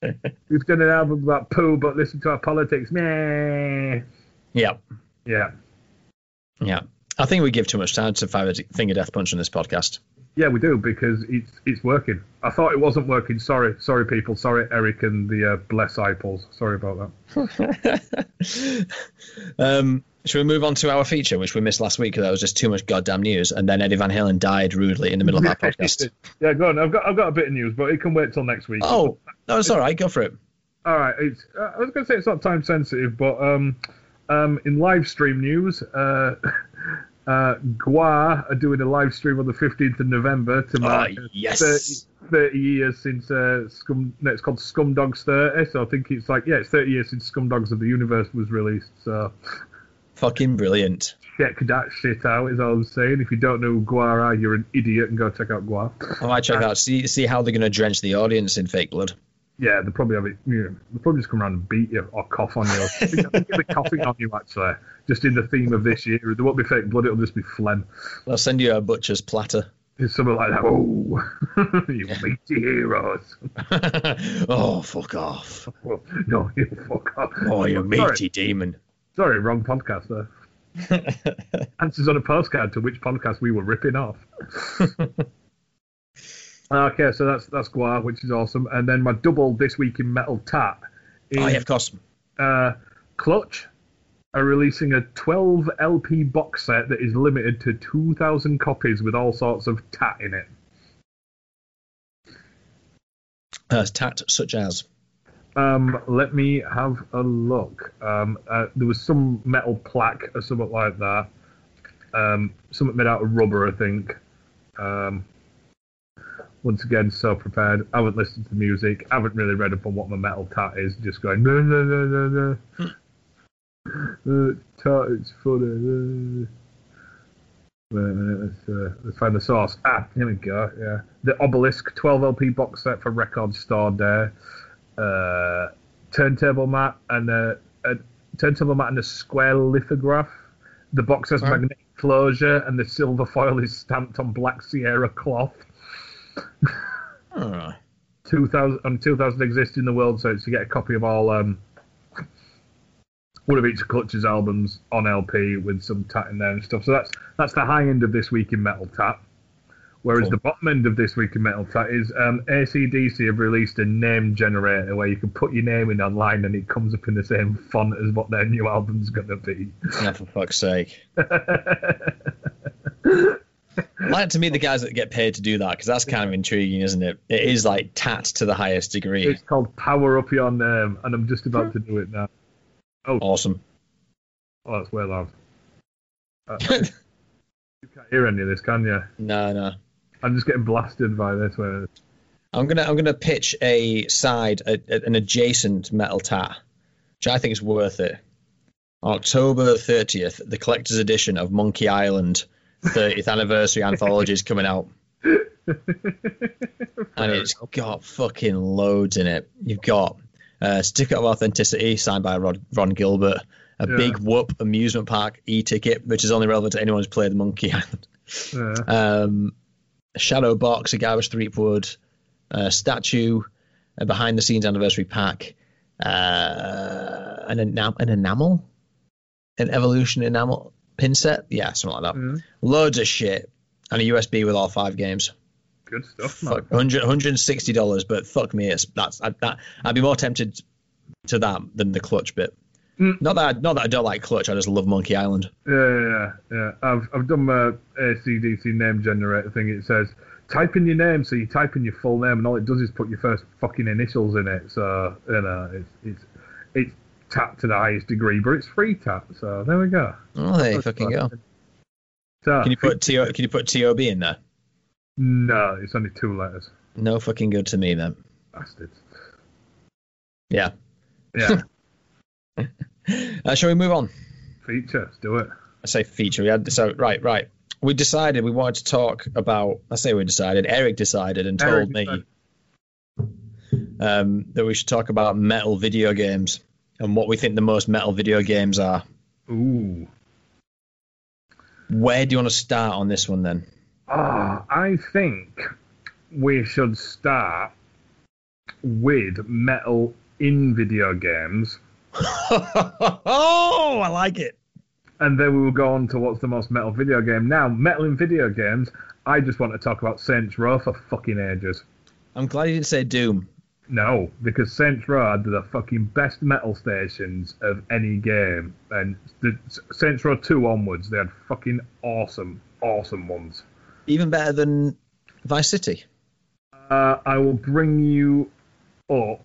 B: We've done an album about poo, but listen to our politics. Yeah.
A: Yeah,
B: Yeah.
A: yeah. I think we give too much time to Finger Death Punch on this podcast.
B: Yeah, we do because it's it's working. I thought it wasn't working. Sorry, sorry, people. Sorry, Eric and the uh, Bless Eyeballs. Sorry about that.
A: um, should we move on to our feature, which we missed last week because that was just too much goddamn news, and then Eddie Van Halen died rudely in the middle of our podcast.
B: yeah, go on. I've got I've got a bit of news, but it can wait till next week.
A: Oh, no, it's all right. Go for it.
B: all right. It's uh, I was going to say it's not time sensitive, but um, um, in live stream news, uh, uh, Gwar are doing a live stream on the fifteenth of November to mark
A: Oh,
B: uh,
A: yes.
B: 30, 30 years since uh, Scum. No, it's called Scumdogs thirty. So I think it's like yeah, it's thirty years since Scumdogs of the Universe was released. So.
A: Fucking brilliant.
B: check that shit out. Is all I'm saying. If you don't know who Gwar are, you're an idiot, and go check out Gwar.
A: I might check out see see how they're going to drench the audience in fake blood.
B: Yeah, they'll probably have it. You know, they'll probably just come around and beat you or cough on you. I think, they'll be coughing on you actually. Just in the theme of this year, there won't be fake blood. It'll just be phlegm.
A: I'll send you a butcher's platter.
B: It's something like that. Oh, you meaty heroes.
A: oh, fuck off.
B: Well, no, you fuck off.
A: Oh, you
B: Sorry,
A: meaty demon.
B: Sorry, wrong podcast there. Answers on a postcard to which podcast we were ripping off. okay, so that's that's Gwar, which is awesome. And then my double this week in metal tat is
A: oh, yeah, of course.
B: uh, Clutch are releasing a 12 LP box set that is limited to 2,000 copies with all sorts of tat in it.
A: Uh, tat such as.
B: Um, let me have a look. Um, uh, there was some metal plaque or something like that. Um, something made out of rubber, I think. Um, once again, so prepared. I haven't listened to the music. I haven't really read up on what my metal tat is. Just going, no, no, no, no, no. Uh, tat, it's funny. Uh, Wait a minute, let's, uh, let's find the source. Ah, here we go. Yeah, the Obelisk 12 LP box set for Record Store Day. Uh, turntable mat and a, a turntable mat and a square lithograph. The box has
A: Right.
B: magnetic closure and the silver foil is stamped on black Sierra cloth.
A: Oh,
B: 2000 and 2000 exist in the world, so it's to get a copy of all um, one of each of Clutch's albums on LP with some tat in there and stuff. So that's that's the high end of this week in metal tat. Whereas
A: Cool.
B: the bottom end of this week in Metal Tat is um, ACDC have released a name generator where you can put your name in online and it comes up in the same font as what their new album's going to be.
A: Oh, for fuck's sake. Like to meet the guys that get paid to do that because that's kind of intriguing, isn't it? It is like tat to the highest degree.
B: It's called Power Up Your Name, and I'm just about to do it now.
A: Oh, awesome.
B: Oh, that's way loud. Uh, you can't hear any of this, can you?
A: no, no.
B: I'm just getting blasted by this. Where
A: I'm gonna I'm gonna pitch a side, a, a- an adjacent metal tat, which I think is worth it. October 30th, the collector's edition of Monkey Island 30th anniversary anthology is coming out, and it's got fucking loads in it. You've got uh, Sticker of Authenticity, signed by Rod, Ron Gilbert, a
B: Yeah.
A: Big Whoop amusement park e-ticket, which is only relevant to anyone who's played the Monkey Island.
B: Yeah.
A: um, a shadow box, a Gareth Threepwood, a statue, a behind the scenes anniversary pack, uh, an, enam- an enamel, an evolution enamel pin set. Yeah, something like that.
B: Mhm.
A: Loads of shit. And a USB with all five games.
B: Good stuff, man.
A: Fuck, 100 $160, but fuck me, it's that's I, that, I'd be more tempted to that than the clutch bit.
B: Mm.
A: Not that I, not that I don't like clutch, I just love Monkey Island.
B: Yeah, yeah, yeah. I've I've done my ACDC name generator thing. It says type in your name, so you type in your full name, and all it does is put your first fucking initials in it. So you know, it's it's it's tap to the highest degree, but it's free tap. So there we go.
A: Oh, there you fucking go.
B: So,
A: Can you put T can you put TOB in there?
B: No, it's only two letters.
A: No fucking good to me then.
B: Bastards.
A: Yeah.
B: Yeah,
A: Uh, shall we move on?
B: feature. Let's do it.
A: I say feature. We had so right, right. We decided we wanted to talk about. I say we decided. Eric decided and told
B: Eric
A: me um, that we should talk about metal video games and what we think the most metal video games are.
B: Ooh.
A: Where do you want to start on this one then?
B: Ah, I think we should start with metal in video games,
A: oh, I like it.
B: and then we will go on to what's the most metal video game. Now, metal in video games, I just want to talk about Saints Row for fucking ages.
A: I'm glad you didn't say Doom.
B: No, because Saints Row had the fucking best metal stations of any game, and the Saints Row 2 onwards, they had fucking awesome, awesome ones.
A: Even better than Vice City.
B: Uh, I will bring you up.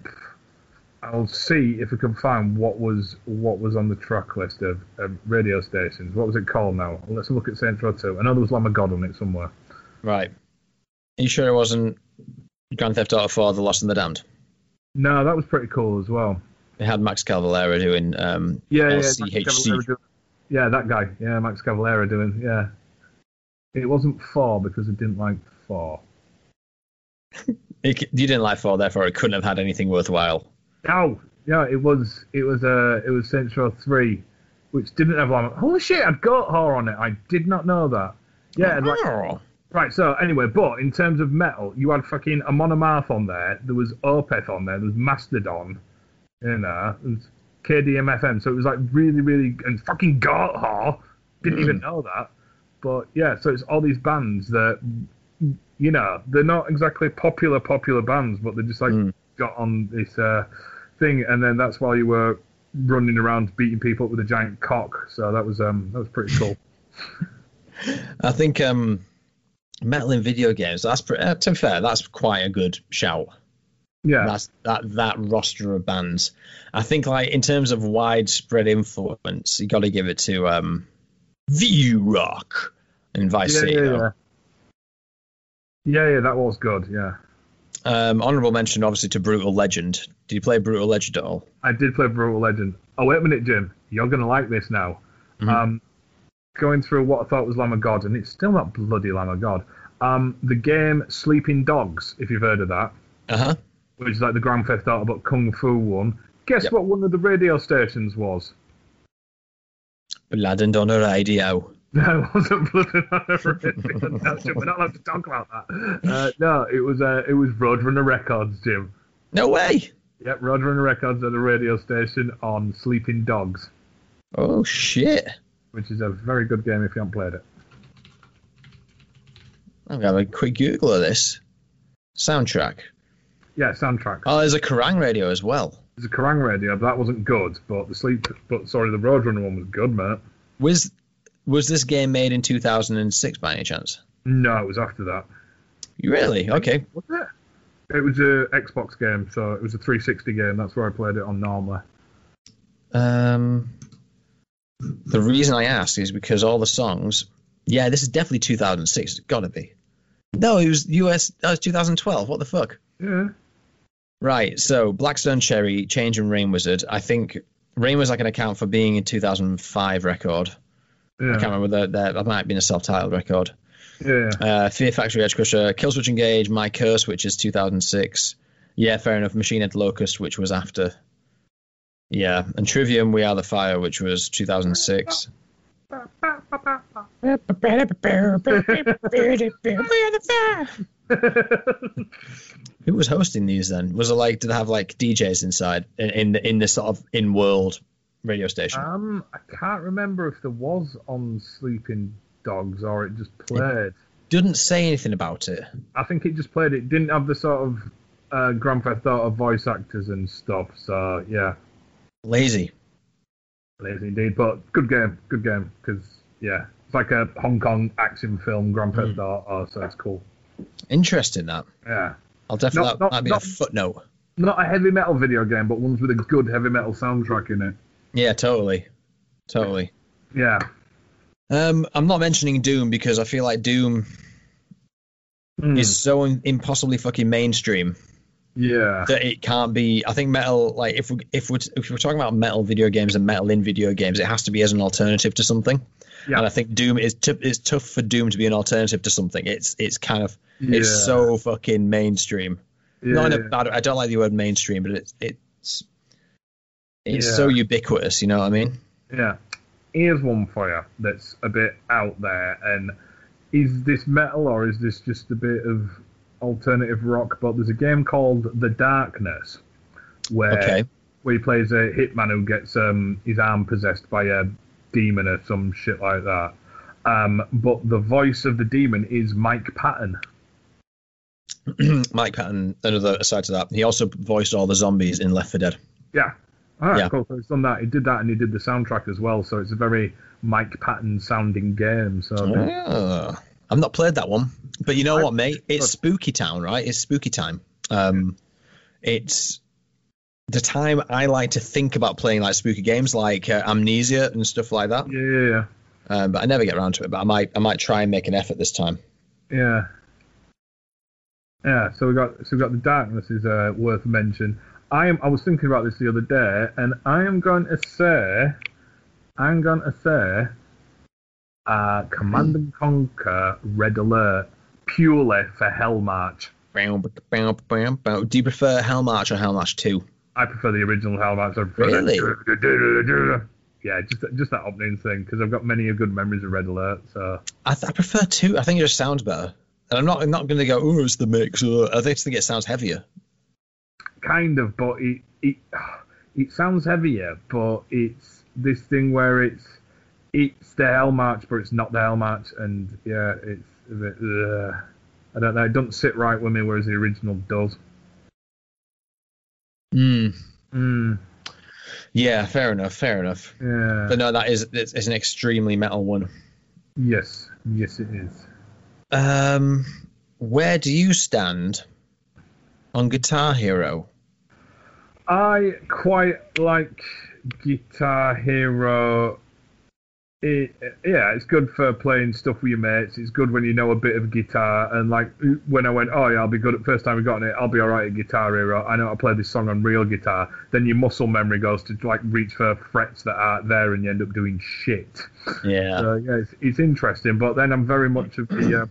B: I'll see if I can find what was what was on the track list of, of radio stations. What was it called now? Let's look at Saints Row 2. I know there was Lamb of God on it somewhere.
A: Right. Are you sure it wasn't Grand Theft Auto 4: The Lost and the Damned?
B: No, that was pretty cool as well.
A: It had Max Cavalera doing um,
B: Yeah, yeah, Max
A: LCHC.
B: Cavalera doing- yeah, that guy. Yeah, Max Cavalera doing. Yeah, it wasn't four because I didn't like four.
A: It, you didn't like 4, therefore it couldn't have had anything worthwhile.
B: No, yeah, it was it was uh it was Saints Row three, which didn't have Lamb. Holy shit, I'd got horror on it. I did not know that. Yeah, and like
A: Oh.
B: Right, so anyway, but in terms of metal, you had fucking a Monomarth on there, there was Opeth on there, there was Mastodon, you know, was KDMFM, so it was like really, really, and fucking Gothar, didn't even know that. But yeah, so it's all these bands that, you know, they're not exactly popular, popular bands, but they just like
A: Mm.
B: got on this uh, thing, and then that's while you were running around beating people up with a giant cock, so that was um that was pretty cool.
A: I think um, metal in video games. That's uh, to be fair, that's quite a good shout.
B: Yeah,
A: That's that that roster of bands. I think like in terms of widespread influence, you got to give it to um, V Rock and Vice
B: yeah,
A: City.
B: yeah, yeah. Yeah, yeah, that was good. Yeah,
A: Um, honorable mention, obviously, to Brutal Legend. Did you play Brutal Legend at all?
B: I did play Brutal Legend. Oh, wait a minute, Jim. You're gonna like this now.
A: Mhm.
B: Um, going through what I thought was Lamb of God, and it's still not bloody Lamb of God. Um, the game Sleeping Dogs, if you've heard of that,
A: Uh huh.
B: which is like the Grand Theft Auto but Kung Fu one. Guess
A: Yep.
B: what one of the radio stations was?
A: Blood on a radio.
B: No, it wasn't Blood and Honor. Jim, We're not allowed to talk about that. Uh, no, it was uh, it was Roadrunner Records, Jim.
A: No way.
B: Yep, Roadrunner Records at a radio station on Sleeping Dogs,
A: Oh shit.
B: which is a very good game if you haven't played it.
A: I'm gonna have a quick Google of this soundtrack.
B: Yeah, soundtrack.
A: Oh, there's a Kerrang radio as well.
B: There's a Kerrang radio, but that wasn't good. But the sleep, but sorry, the Roadrunner one was good, mate.
A: Was was this game made in 2006 by any chance?
B: No, it was after that.
A: Really? Okay.
B: Was it? It was a Xbox game, so it was a 360 game. That's where I played it on normally.
A: Um, the reason I ask is because all the songs. Yeah, this is definitely 2006. It's got to be. No, it was US. That was 2012. What the fuck?
B: Yeah.
A: Right. So Blackstone Cherry, Change and Rain Wizard. I think Rain was like an account for being a 2005 record. I can't remember that. That that might have been a self-titled record.
B: Yeah.
A: Uh, Fear Factory Edge Crusher, Killswitch Engage, My Curse, which is 2006. Yeah, fair enough. Machine Head Locust, which was after. Yeah, and Trivium, We Are the Fire, which was 2006. Who was hosting these then? Was it like did they have like DJs inside in in, the, in this sort of in world radio station?
B: um, I can't remember if there was on Sleeping Dogs or it just played.
A: Didn't say anything about it.
B: I think it just played. It didn't have the sort of uh, Grand Theft Auto voice actors and stuff. So yeah,
A: Lazy.
B: lazy indeed. But good game, good game. Because yeah, it's like a Hong Kong action film, Grand Theft Auto. So it's cool.
A: Interesting that.
B: Yeah,
A: I'll definitely
B: Not-
A: that
B: not-
A: might be
B: not-
A: a footnote.
B: not a heavy metal video game, but ones with a good heavy metal soundtrack in it.
A: Yeah, totally, totally.
B: Yeah,
A: Um, I'm not mentioning Doom because I feel like Doom
B: Mm.
A: is so impossibly fucking mainstream
B: yeah,
A: that it can't be. I think metal, like if we if we're if we're talking about metal video games and metal in video games, it has to be as an alternative to something.
B: Yeah.
A: And I think Doom is t- it's tough for Doom to be an alternative to something. It's it's kind of
B: yeah.
A: it's so fucking mainstream.
B: yeah.
A: Not in a bad. I don't like the word mainstream, but it's it's it's
B: Yeah.
A: so ubiquitous. You know what I mean?
B: Yeah. Here's one for you that's a bit out there. And is this metal or is this just a bit of alternative rock? But there's a game called The Darkness where
A: Okay.
B: where he plays a hitman who gets um, his arm possessed by a demon or some shit like that. Um, but the voice of the demon is Mike Patton.
A: Mike Patton, another aside to that, he also voiced all the zombies in Left 4 Dead.
B: Yeah. Ah,
A: Yeah.
B: cool. So he's done that. He did that and he did the soundtrack as well. So it's a very Mike Patton sounding game. So
A: Ah. I've not played that one, but you know
B: I-
A: what, mate? It's spooky town, right? It's spooky time. Um, it's the time I like to think about playing like spooky games, like uh, Amnesia and stuff like that.
B: yeah, yeah, yeah.
A: Um, but I never get around to it. But I might, I might try and make an effort this time.
B: Yeah. Yeah, so we got so we got the darkness is uh, worth mention. I am I was thinking about this the other day, and I am going to say, I'm going to say, uh, Command and Conquer Red Alert purely for Hell March.
A: Do you prefer Hell March or Hell March Two?
B: I prefer the original Hell March.
A: Really?
B: that- Yeah, just just that opening thing because I've got many good memories of Red Alert. So
A: I, th- I prefer Two. I think it just sounds better. And I'm not, I'm not going to go. Oh, it's the mix. Or, I think it sounds heavier.
B: Kind of, but it it it sounds heavier, but it's this thing where it's it's the Hell March, but it's not the Hell March, and yeah, it's a bit. Uh, I don't know. It doesn't sit right with me, whereas the original does.
A: Mm.
B: Mm,
A: Yeah, fair enough. Fair enough.
B: yeah.
A: But no, that is it's, it's an extremely metal one.
B: yes. Yes, it is.
A: Um, where do you stand on Guitar Hero?
B: I quite like Guitar Hero. It, yeah, it's good for playing stuff with your mates. It's good when you know a bit of guitar. And like when I went, oh yeah, I'll be good at first time we got it. I'll be all right at Guitar Hero. I know to play this song on real guitar. Then your muscle memory goes to like reach for frets that aren't there, and you end up doing shit.
A: Yeah.
B: So yeah, it's, it's interesting. But then I'm very much of the uh,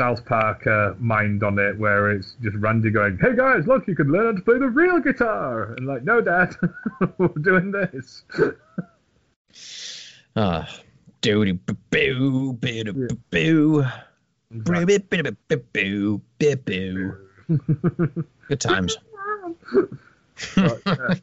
B: South Park uh, mind on it, where it's just Randy going, "Hey guys, look, you can learn how to play the real guitar," and like, "No, Dad, we're doing this."
A: Ah, doody boo boo boo boo boo boo boo. Good times.
B: But, yeah,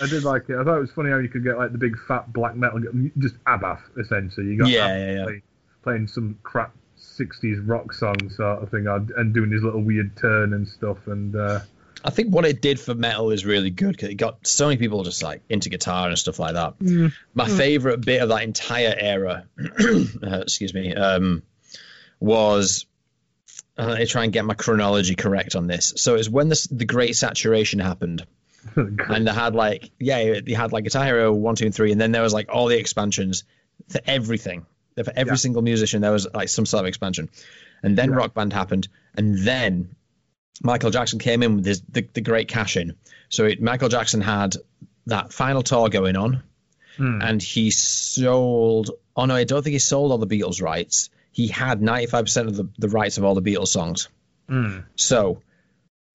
B: I did like it. I thought it was funny how you could get like the big fat black metal, just Abbath essentially. You got
A: Yeah, yeah, yeah.
B: Playing, playing some crap '60s rock song sort of thing, and doing his little weird turn and stuff. And uh,
A: I think what it did for metal is really good because it got so many people just like into guitar and stuff like that.
B: Mm.
A: My favorite bit of that entire era, uh, excuse me, um, was uh, let me try and get my chronology correct on this. So it was when the the Great Saturation happened, and they had like yeah, they had like Guitar Hero one, two, and three, and then there was like all the expansions for everything. For every
B: Yeah.
A: single musician, there was like some sort of expansion, and then
B: Yeah.
A: Rock Band happened, and then Michael Jackson came in with his, the the great cash in. So it, Michael Jackson had that final tour going on,
B: Hmm.
A: and he sold. Oh no, I don't think he sold all the Beatles rights. He had ninety five percent of the, the rights of all the Beatles songs.
B: Mm.
A: So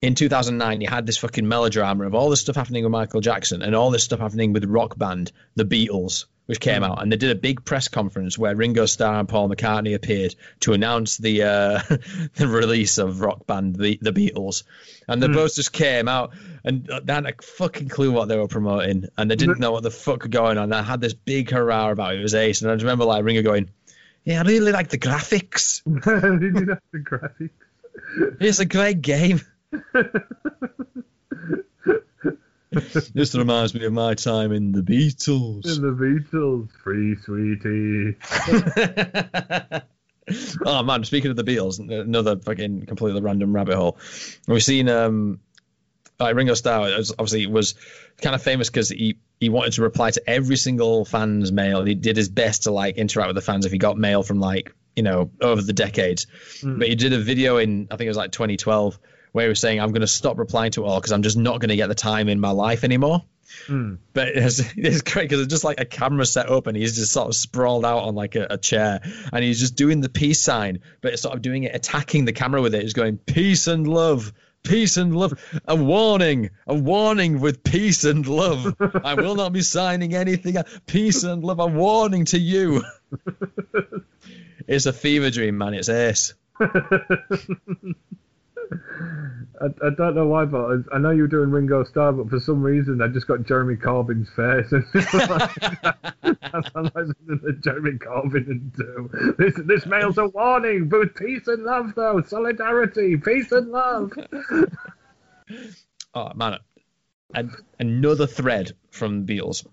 A: in 2009, you had this fucking melodrama of all this stuff happening with Michael Jackson and all this stuff happening with Rock Band, the Beatles, which came out, and they did a big press conference where Ringo Starr and Paul McCartney appeared to announce the uh, the release of Rock Band, the, the Beatles, and they both just came out and they had a fucking clue what they were promoting, and they didn't know what the fuck was going on. I had this big hurrah about it. It was ace, and I just remember like Ringo going. Yeah, I really like the graphics.
B: Did you have the graphics?
A: It's a great game. this reminds me of my time in the Beatles.
B: In the Beatles, free sweetie.
A: oh man, speaking of the Beatles, another fucking completely random rabbit hole. We've seen um like Ringo Starr obviously was kind of famous because he he wanted to reply to every single fan's mail. He did his best to like interact with the fans if he got mail from like you know over the decades. But he did a video in I think it was like 2012 where he was saying I'm going to stop replying to it all because I'm just not going to get the time in my life anymore.
B: Hmm.
A: But it's, it's great because it's just like a camera set up and he's just sort of sprawled out on like a, a chair and he's just doing the peace sign, but it's sort of doing it, attacking the camera with it. He's going, peace and love, peace and love. A warning, a warning with peace and love. I will not be signing anything. Peace and love, a warning to you. it's a fever dream, man. It's ace.
B: I, I don't know why, but I, I know you were doing Ringo Starr, but for some reason I just got Jeremy Corbyn's face. And I'm like something that Jeremy Corbyn would do. This this mail's a warning, but peace and love though, solidarity, peace and love.
A: Oh man, and another thread from Beatles.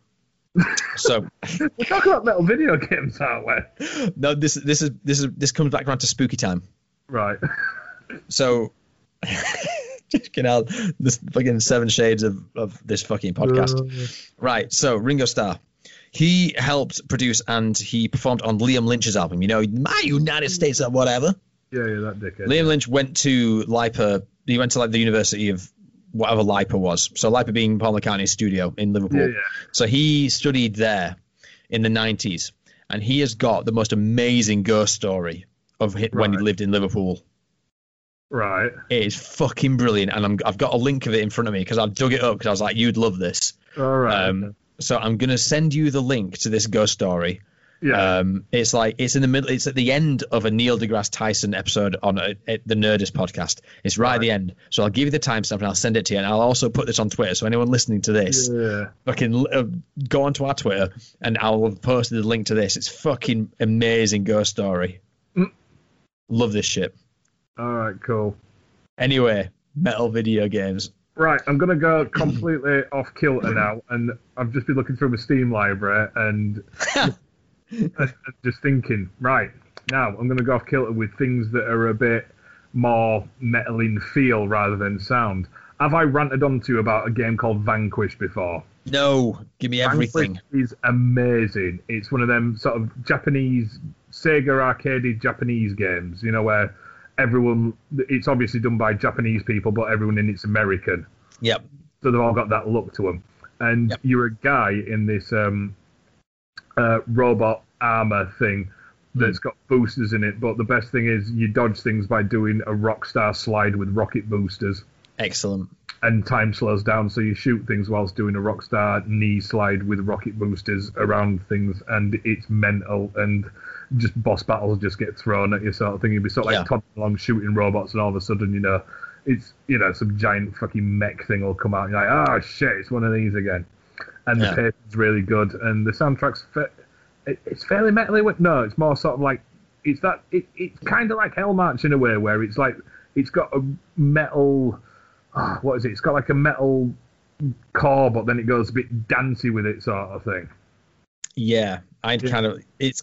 A: So
B: We're talking about metal video games, aren't we?
A: no, this this is this is this comes back around to spooky time.
B: Right.
A: So fucking hell, this fucking seven shades of of this fucking podcast. Right. So Ringo Starr. He helped produce and he performed on Liam Lynch's album. You know, my United States or whatever.
B: Yeah, yeah, that dickhead.
A: Liam Lynch went to LIPA. He went to like the University of whatever LIPA was. So LIPA being Paul McCartney's studio in Liverpool.
B: Yeah, yeah.
A: So he studied there in the 90s, and he has got the most amazing ghost story of hi- when he lived in Liverpool.
B: Right.
A: It is fucking brilliant, and I'm, I've got a link of it in front of me because I've dug it up because I was like, you'd love this.
B: All right.
A: Um, so I'm gonna send you the link to this ghost story.
B: yeah.
A: Um, it's like it's in the middle. It's at the end of a Neil deGrasse Tyson episode on uh at the Nerdist podcast. It's right, at the end. So I'll give you the timestamp and I'll send it to you. And I'll also put this on Twitter. So anyone listening to this,
B: yeah.
A: fucking uh, go onto our Twitter and I'll post the link to this. It's fucking amazing ghost story.
B: Mm.
A: Love this shit.
B: All right. Cool.
A: Anyway, metal video games.
B: Right, I'm gonna go completely off kilter now, and I've just been looking through my Steam library and just thinking, right now I'm gonna go off kilter with things that are a bit more metal in feel rather than sound. Have I ranted on to you about a game called Vanquish before?
A: No, give me everything.
B: Vanquish is amazing. It's one of them sort of Japanese Sega arcade Japanese games, you know, where everyone it's obviously done by Japanese people, but everyone in it's American
A: Yep.
B: so they've all got that look to them. And
A: Yep.
B: you're a guy in this um, uh, robot armor thing that's got boosters in it. But the best thing is you dodge things by doing a Rockstar slide with rocket boosters,
A: Excellent.
B: And time slows down, so you shoot things whilst doing a Rockstar knee slide with rocket boosters around things, and it's mental. And just boss battles just get thrown at you, sort of thing. You'd be sort of like
A: Yeah.
B: toddling along shooting robots, and all of a sudden, you know, it's you know some giant fucking mech thing will come out. And you're like, oh shit, it's one of these again. And
A: Yeah.
B: the pace is really good, and the soundtrack's fa- it's fairly metally. with- No, it's more sort of like it's that it, it's kind of like Hell March in a way where it's like it's got a metal. What is it? It's got like a metal core, but then it goes a bit dancey with it, sort of thing.
A: Yeah, I kind of it's.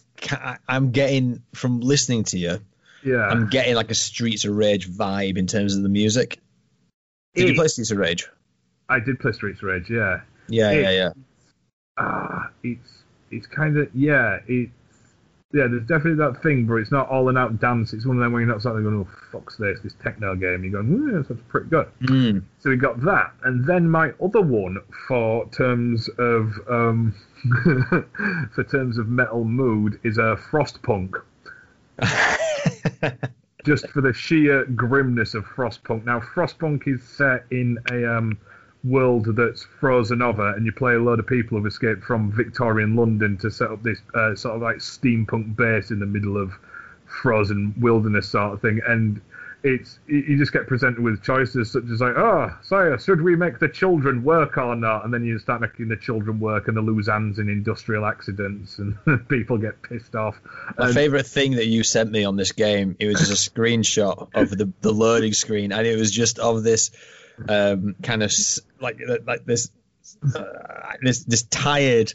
A: I'm getting from listening to you.
B: Yeah.
A: I'm getting like a Streets of Rage vibe in terms of the music. Did you play Streets of Rage?
B: I did play Streets of Rage. Yeah.
A: Yeah,
B: it-
A: yeah, yeah.
B: ah, it's it's kind of yeah, it's yeah. There's definitely that thing, but it's not all and out dance. It's one of them where you're not suddenly going, "Oh fuck's this, this techno game." You're going, "Yeah, that's pretty good."
A: Mm.
B: So we got that, and then my other one for terms of um, for terms of metal mood is a Frostpunk. just for the sheer grimness of Frostpunk. Now, Frostpunk is set in a um, world that's frozen over, and you play a load of people who've escaped from Victorian London to set up this uh, sort of like steampunk base in the middle of frozen wilderness sort of thing. And it's you just get presented with choices such as like, oh, sire, should we make the children work or not? And then you start making the children work, and they lose hands in industrial accidents, and people get pissed off.
A: My
B: And-
A: favorite thing that you sent me on this game, it was just a screenshot of the, the loading screen, and it was just of this um, kind of like like this uh, this this tired,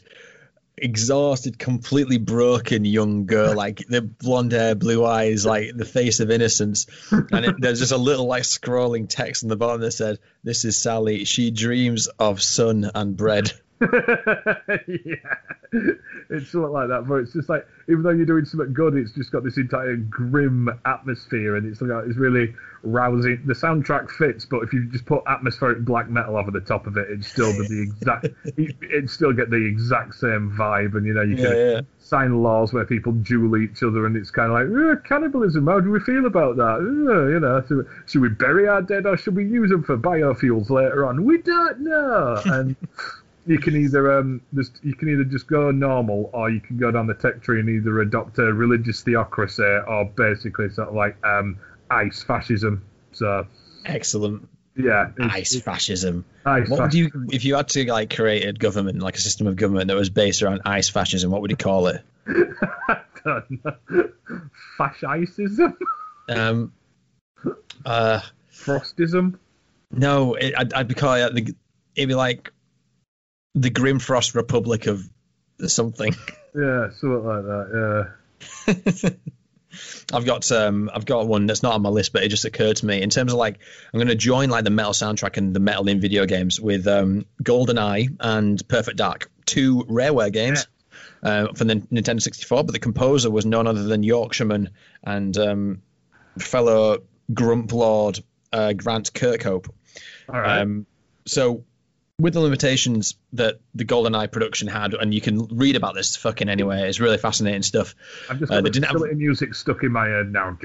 A: exhausted, completely broken young girl, like the blonde hair, blue eyes, like the face of innocence, and it, there's just a little like scrolling text on the bottom that said, "This is Sally. She dreams of sun and bread."
B: yeah, it's something like that. But it's just like even though you're doing something good, it's just got this entire grim atmosphere, and it's like it's really rousing. The soundtrack fits, but if you just put atmospheric black metal over the top of it, it's still the exact. it- It'd still get the exact same vibe, and you know you can
A: Yeah, yeah.
B: sign laws where people duel each other, and it's kind of like "Uh, cannibalism. How do we feel about that? You know, should, should we bury our dead or should we use them for biofuels later on? We don't know. And you can either um, just, you can either just go normal, or you can go down the tech tree and either adopt a religious theocracy, or basically sort of like um, ice fascism. So
A: Excellent.
B: yeah,
A: Ice fascism.
B: ice
A: What would you, if you had to like create a government, like a system of government that was based around ice fascism, what would you call it?
B: Fascism,
A: Um, uh,
B: frostism.
A: no, it, I'd, I'd be calling it it'd be like the Grim Grimfrost Republic of something.
B: Yeah, something like that. Yeah.
A: I've got um, I've got one that's not on my list, but it just occurred to me in terms of like I'm going to join like the metal soundtrack and the metal in video games with um, GoldenEye and Perfect Dark, two Rareware games. Uh, for the Nintendo 64, but the composer was none other than Yorkshireman and um, fellow Grump Lord uh, Grant Kirkhope.
B: All right.
A: Um, so, with the limitations that the GoldenEye production had, and you can read about this fucking anyway, it's really fascinating stuff.
B: I've just
A: uh,
B: got
A: they
B: the
A: didn't have-
B: music stuck in my head now.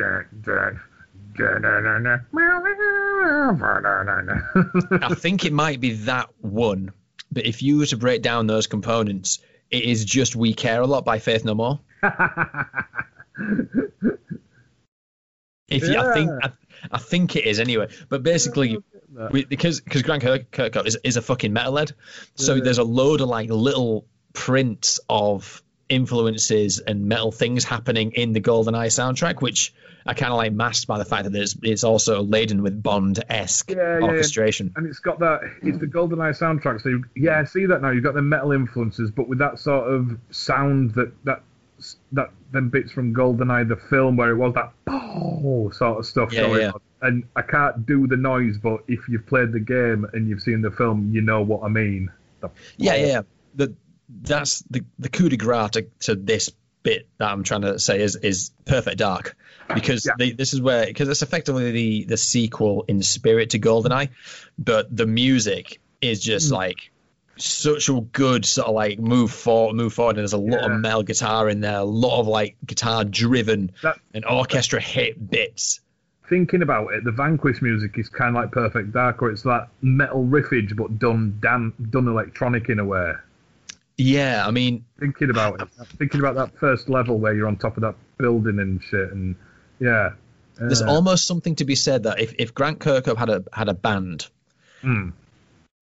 A: I think it might be that one, but if you were to break down those components, it is just "We Care a Lot" by Faith No More. If you, I think, I, I think it is anyway. But basically, we, because because Grant Kirk, Kirkhope is, is a fucking metalhead, so
B: Yeah.
A: there's a load of like little prints of influences and metal things happening in the GoldenEye soundtrack, which are kind of like masked by the fact that there's, it's also laden with Bond esque
B: Yeah, yeah, yeah.
A: orchestration.
B: and it's got that. It's the GoldenEye soundtrack. So you, yeah, I see that now. You've got the metal influences, but with that sort of sound that that that them bits from GoldenEye the film where it was that oh sort of stuff
A: Yeah,
B: going on. And I can't do the noise, but if you've played the game and you've seen the film, you know what I mean. The
A: Yeah, yeah. The, that's the the coup de grace to, to this bit that I'm trying to say is is Perfect Dark, because
B: Yeah.
A: the, this is where because it's effectively the the sequel in spirit to GoldenEye, but the music is just
B: Mm.
A: like such a good sort of like move forward, move forward, and there's a lot
B: Yeah.
A: of metal guitar in there, a lot of like guitar driven
B: That-
A: and orchestra hit bits.
B: Thinking about it, the Vanquish music is kind of like Perfect Dark, or it's that metal riffage but done dan- done electronic in a way.
A: Yeah, I mean,
B: Thinking about it, thinking about that first level where you're on top of that building and shit, and yeah,
A: there's
B: Uh,
A: almost something to be said that if, if Grant Kirkhope had a had a band
B: mm,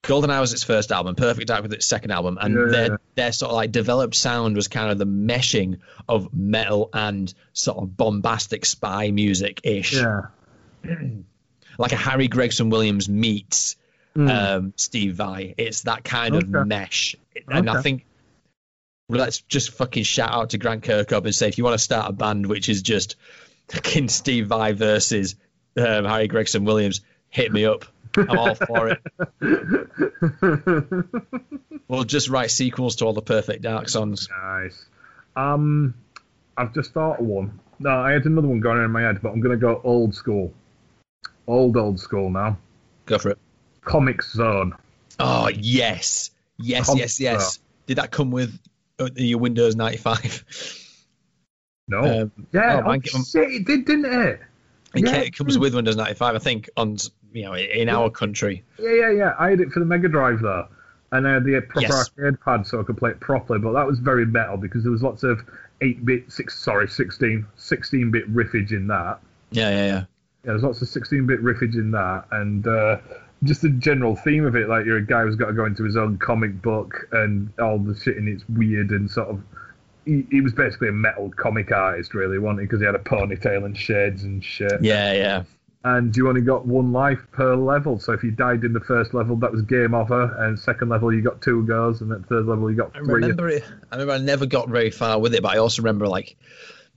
A: GoldenEye was its first album, Perfect Dark was its second album, and
B: Yeah,
A: their
B: yeah.
A: their sort of like developed sound was kind of the meshing of metal and sort of bombastic spy music ish,
B: Yeah.
A: like a Harry Gregson Williams meets
B: Mm.
A: um, Steve Vai. It's that kind of mesh, and I think well, let's just fucking shout out to Grant Kirkhope and say if you want to start a band which is just fucking Steve Vai versus um, Harry Gregson Williams, hit me up. I'm all for it. We'll just write sequels to all the Perfect Dark songs.
B: nice. Um, I've just thought of one. No, I had another one going on in my head, but I'm going to go old school. Old, old school now.
A: Go for it.
B: Comix Zone.
A: Oh yes, yes,
B: Come-
A: yes, yes. Did that come with uh, your Windows 95?
B: No.
A: Um,
B: yeah,
A: oh,
B: oh, shit, it did, didn't it?
A: It,
B: Yeah,
A: it comes with Windows 95, I think, on you know in our country.
B: Yeah, yeah, yeah. I had it for the Mega Drive though, and I had the proper
A: Yes.
B: arcade pad so I could play it properly. But that was very metal because there was lots of eight-bit, six, sorry, 16, 16-bit riffage in that.
A: Yeah, yeah, yeah.
B: Yeah, there's lots of 16-bit riffage in that, and uh, just the general theme of it, like you're a guy who's got to go into his own comic book, and all the shit in it's weird and sort of. He, he was basically a metal comic artist, really, wasn't he? Because he had a ponytail and shades and shit.
A: Yeah, yeah.
B: and you only got one life per level. So if you died in the first level, that was game over, and second level you got two goes, and at third level you got
A: I remember it. I remember I never got very far with it, but I also remember like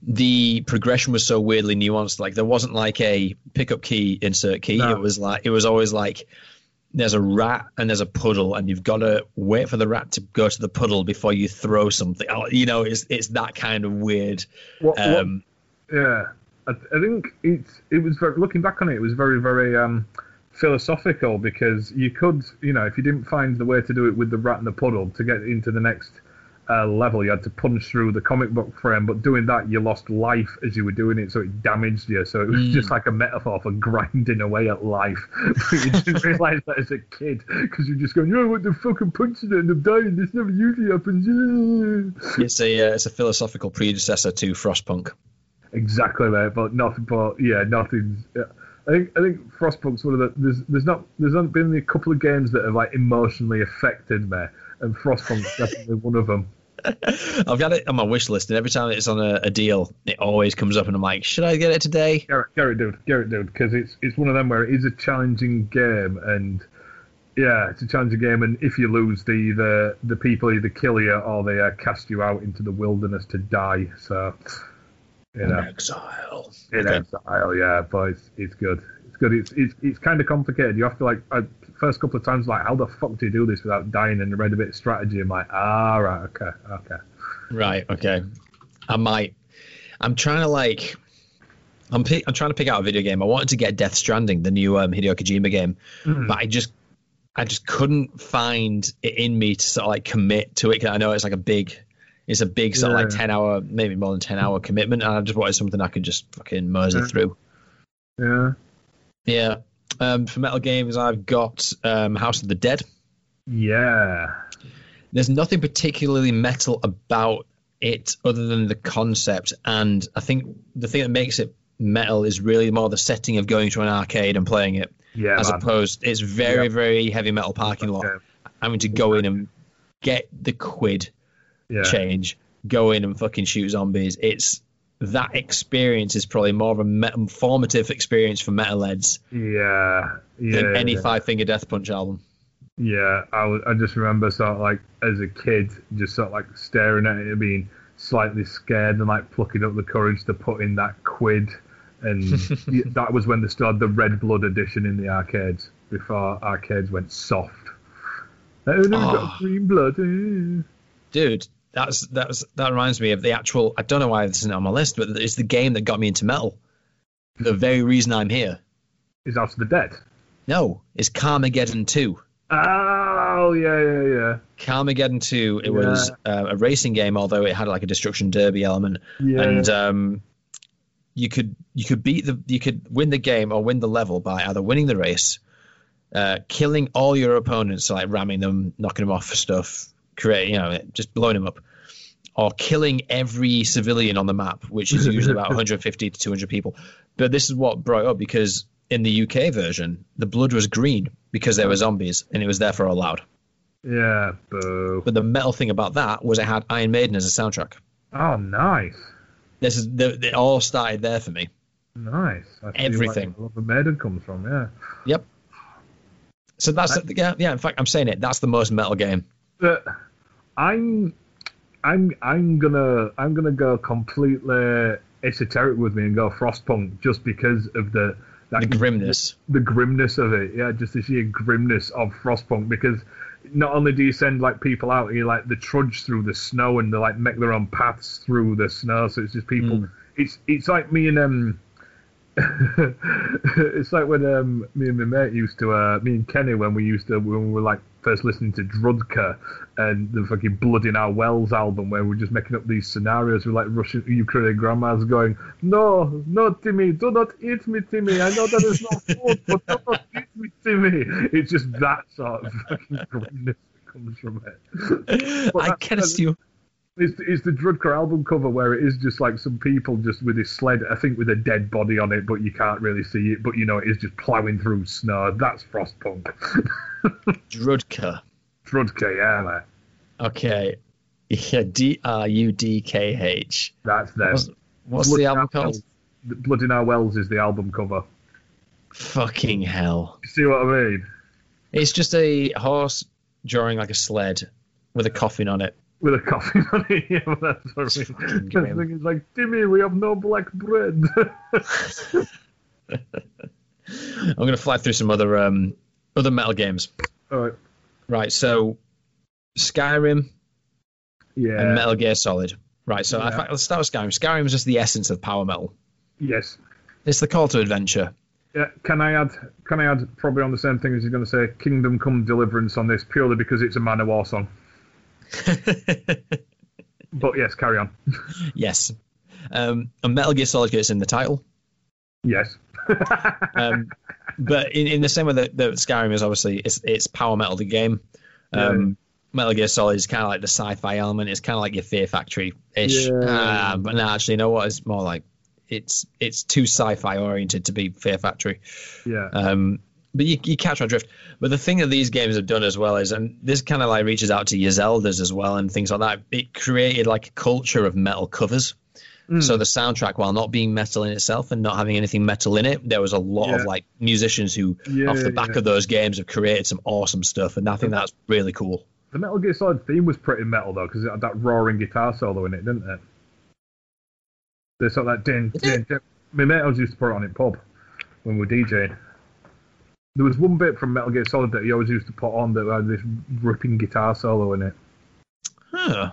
A: the progression was so weirdly nuanced. Like there wasn't like a pickup key, insert key.
B: No.
A: It was like it was always like there's a rat and there's a puddle, and you've got to wait for the rat to go to the puddle before you throw something. Oh, You know, it's it's that kind of weird.
B: What, what-
A: Um,
B: yeah, I, I think it's it was very, looking back on it, it was very very um, philosophical because you could, you know, if you didn't find the way to do it with the rat and the puddle to get into the next. Uh, level you had to punch through the comic book frame, but doing that you lost life as you were doing it, so it damaged you. So it was
A: Mm.
B: just like a metaphor for grinding away at life. but you didn't realise that as a kid because you're just going, "Oh, what the fuck? I'm punching it and I'm dying. This never usually happens."
A: it's a uh, it's a philosophical predecessor to Frostpunk.
B: Exactly, mate. But nothing. But yeah, nothing. Yeah. I think I think Frostpunk's one of the there's there's not there's not been a couple of games that have like emotionally affected me, and Frostpunk's definitely one of them.
A: I've got it on my wish list, and every time it's on a, a deal, it always comes up, and I'm like, should I get it today?
B: Garrett, Garrett, dude, Garrett, dude, because it's it's one of them where it is a challenging game, and yeah, it's a challenging game, and if you lose, the the the people either kill you or they uh, cast you out into the wilderness to die. So you know.
A: Exile.
B: in
A: Okay.
B: exile, yeah, but it's, it's good. It's good. It's it's it's kind of complicated. You have to like I, first couple of times like how the fuck do you do this without dying? And I read a bit of strategy. I'm like, ah, right, okay, okay.
A: Right. Okay. I might. I'm trying to like. I'm pick, I'm trying to pick out a video game. I wanted to get Death Stranding, the new um, Hideo Kojima game,
B: Mhm.
A: but I just I just couldn't find it in me to sort of like commit to it. 'cause I know it's like a big, it's a big sort of like ten hour, maybe more than ten hour commitment, and I just wanted something I could just fucking mosey
B: Yeah.
A: through.
B: Yeah,
A: Yeah. Um, for metal games, I've got um, House of the Dead.
B: yeah,
A: there's nothing particularly metal about it other than the concept and i think the thing that makes it metal is really more the setting of going to an arcade and playing it
B: yeah.
A: as
B: man.
A: opposed it's very
B: Yeah.
A: very heavy metal parking lot
B: Okay.
A: having to go in and get the quid
B: Yeah,
A: change go in and fucking shoot zombies it's that experience is probably more of a met- formative experience for metalheads
B: yeah, yeah.
A: than any
B: yeah.
A: five finger death punch album
B: Yeah, I, I just remember sort of like as a kid, just sort of like staring at it, being slightly scared, and like plucking up the courage to put in that quid. And that was when they started the Red Blood edition in the arcades before arcades went soft. Oh,
A: Oh.
B: got green blood. eh.
A: dude that's that's that reminds me of the actual i don't know why this isn't on my list but it's the game that got me into metal the very reason i'm here
B: Is After the Dead?
A: no it's carmageddon 2
B: Oh yeah, yeah, yeah.
A: carmageddon 2 it was uh, a racing game although it had like a destruction derby element
B: Yeah.
A: and um you could you could beat the you could win the game or win the level by either winning the race uh, killing all your opponents, so like ramming them, knocking them off for stuff, create, you know, just blowing them up, or killing every civilian on the map, which is usually about 150 to 200 people. But this is what brought up because in the UK version, the blood was green because they were zombies, and it was therefore allowed.
B: Yeah, boo.
A: But the metal thing about that was it had Iron Maiden as a soundtrack.
B: Oh, nice.
A: This is the, it all started there for me.
B: Nice. I
A: Everything.
B: Where the Maiden comes from, yeah.
A: Yep. So that's yeah, yeah. In fact, I'm saying it. That's the most metal game.
B: But I'm, I'm, I'm gonna, I'm gonna go completely esoteric with me and go Frostpunk just because of the that
A: The grimness.
B: the grimness of it. Yeah, just the sheer grimness of Frostpunk because not only do you send like people out, you like the trudge through the snow and they like make their own paths through the snow. So it's just people.
A: Mm.
B: It's it's like me and um. it's like when um, me and my mate used to, uh, me and Kenny, when we used to, when we were like first listening to Drudkh and the fucking Blood in Our Wells album, where we're just making up these scenarios with like Russian Ukrainian grandmas going, "No, no, Timmy, do not eat me, Timmy. I know that is not food, but do not eat me, Timmy." It's just that sort of fucking grimness that comes from it.
A: I can assume.
B: It's, it's the Drudkh album cover where it is just like some people just with this sled, I think with a dead body on it, but you can't really see it. But you know, it is just ploughing through snow. That's Frostpunk.
A: Drudkh.
B: Drudkh, yeah, mate.
A: Okay. Yeah, D R U D K H.
B: That's them.
A: What's, what's the album
B: Our
A: called?
B: Wells- Blood in Our Wells is the album cover.
A: Fucking hell.
B: You see what I mean?
A: It's just a horse drawing like a sled with a coffin on it.
B: With a coffin on it. Yeah, well, that's what I mean. The thing is like, Timmy, we have no black bread.
A: I'm gonna fly through some other um other metal games.
B: All right.
A: Right, so Skyrim
B: Yeah.
A: and Metal Gear Solid. Right, so
B: Yeah.
A: fact, let's start with Skyrim. Skyrim is just the essence of power metal.
B: Yes.
A: It's the call to adventure.
B: Yeah, can I add? Can I add probably on the same thing as you're going to say? Kingdom Come Deliverance on this purely because it's a Man of War song. But yes, carry on.
A: yes. Um, and Metal Gear Solid gets in the title.
B: Yes.
A: Um, but in, in the same way that, that Skyrim is obviously it's it's power metal the game. Um, Metal Gear Solid is kind of like the sci-fi element. It's kind of like your Fear Factory ish.
B: Yeah.
A: Uh, but no, actually, you know what? It's more like it's it's too sci-fi oriented to be Fear Factory.
B: yeah.
A: Um, but you, you catch my drift. But the thing that these games have done as well is, and this kind of like reaches out to your Zeldas as well and things like that. It created like a culture of metal covers.
B: Mm.
A: So the soundtrack, while not being metal in itself and not having anything metal in it, there was a lot of like musicians who,
B: Yeah,
A: off the back
B: yeah.
A: of those games, have created some awesome stuff, and I think that's really cool.
B: the Metal Gear Solid theme was pretty metal though because it had that roaring guitar solo in it, didn't it? There's sort of that din din. din. My mate always used to put it on in pub when we were DJing. There was one bit from Metal Gear Solid that he always used to put on that had this ripping guitar solo in it.
A: Huh.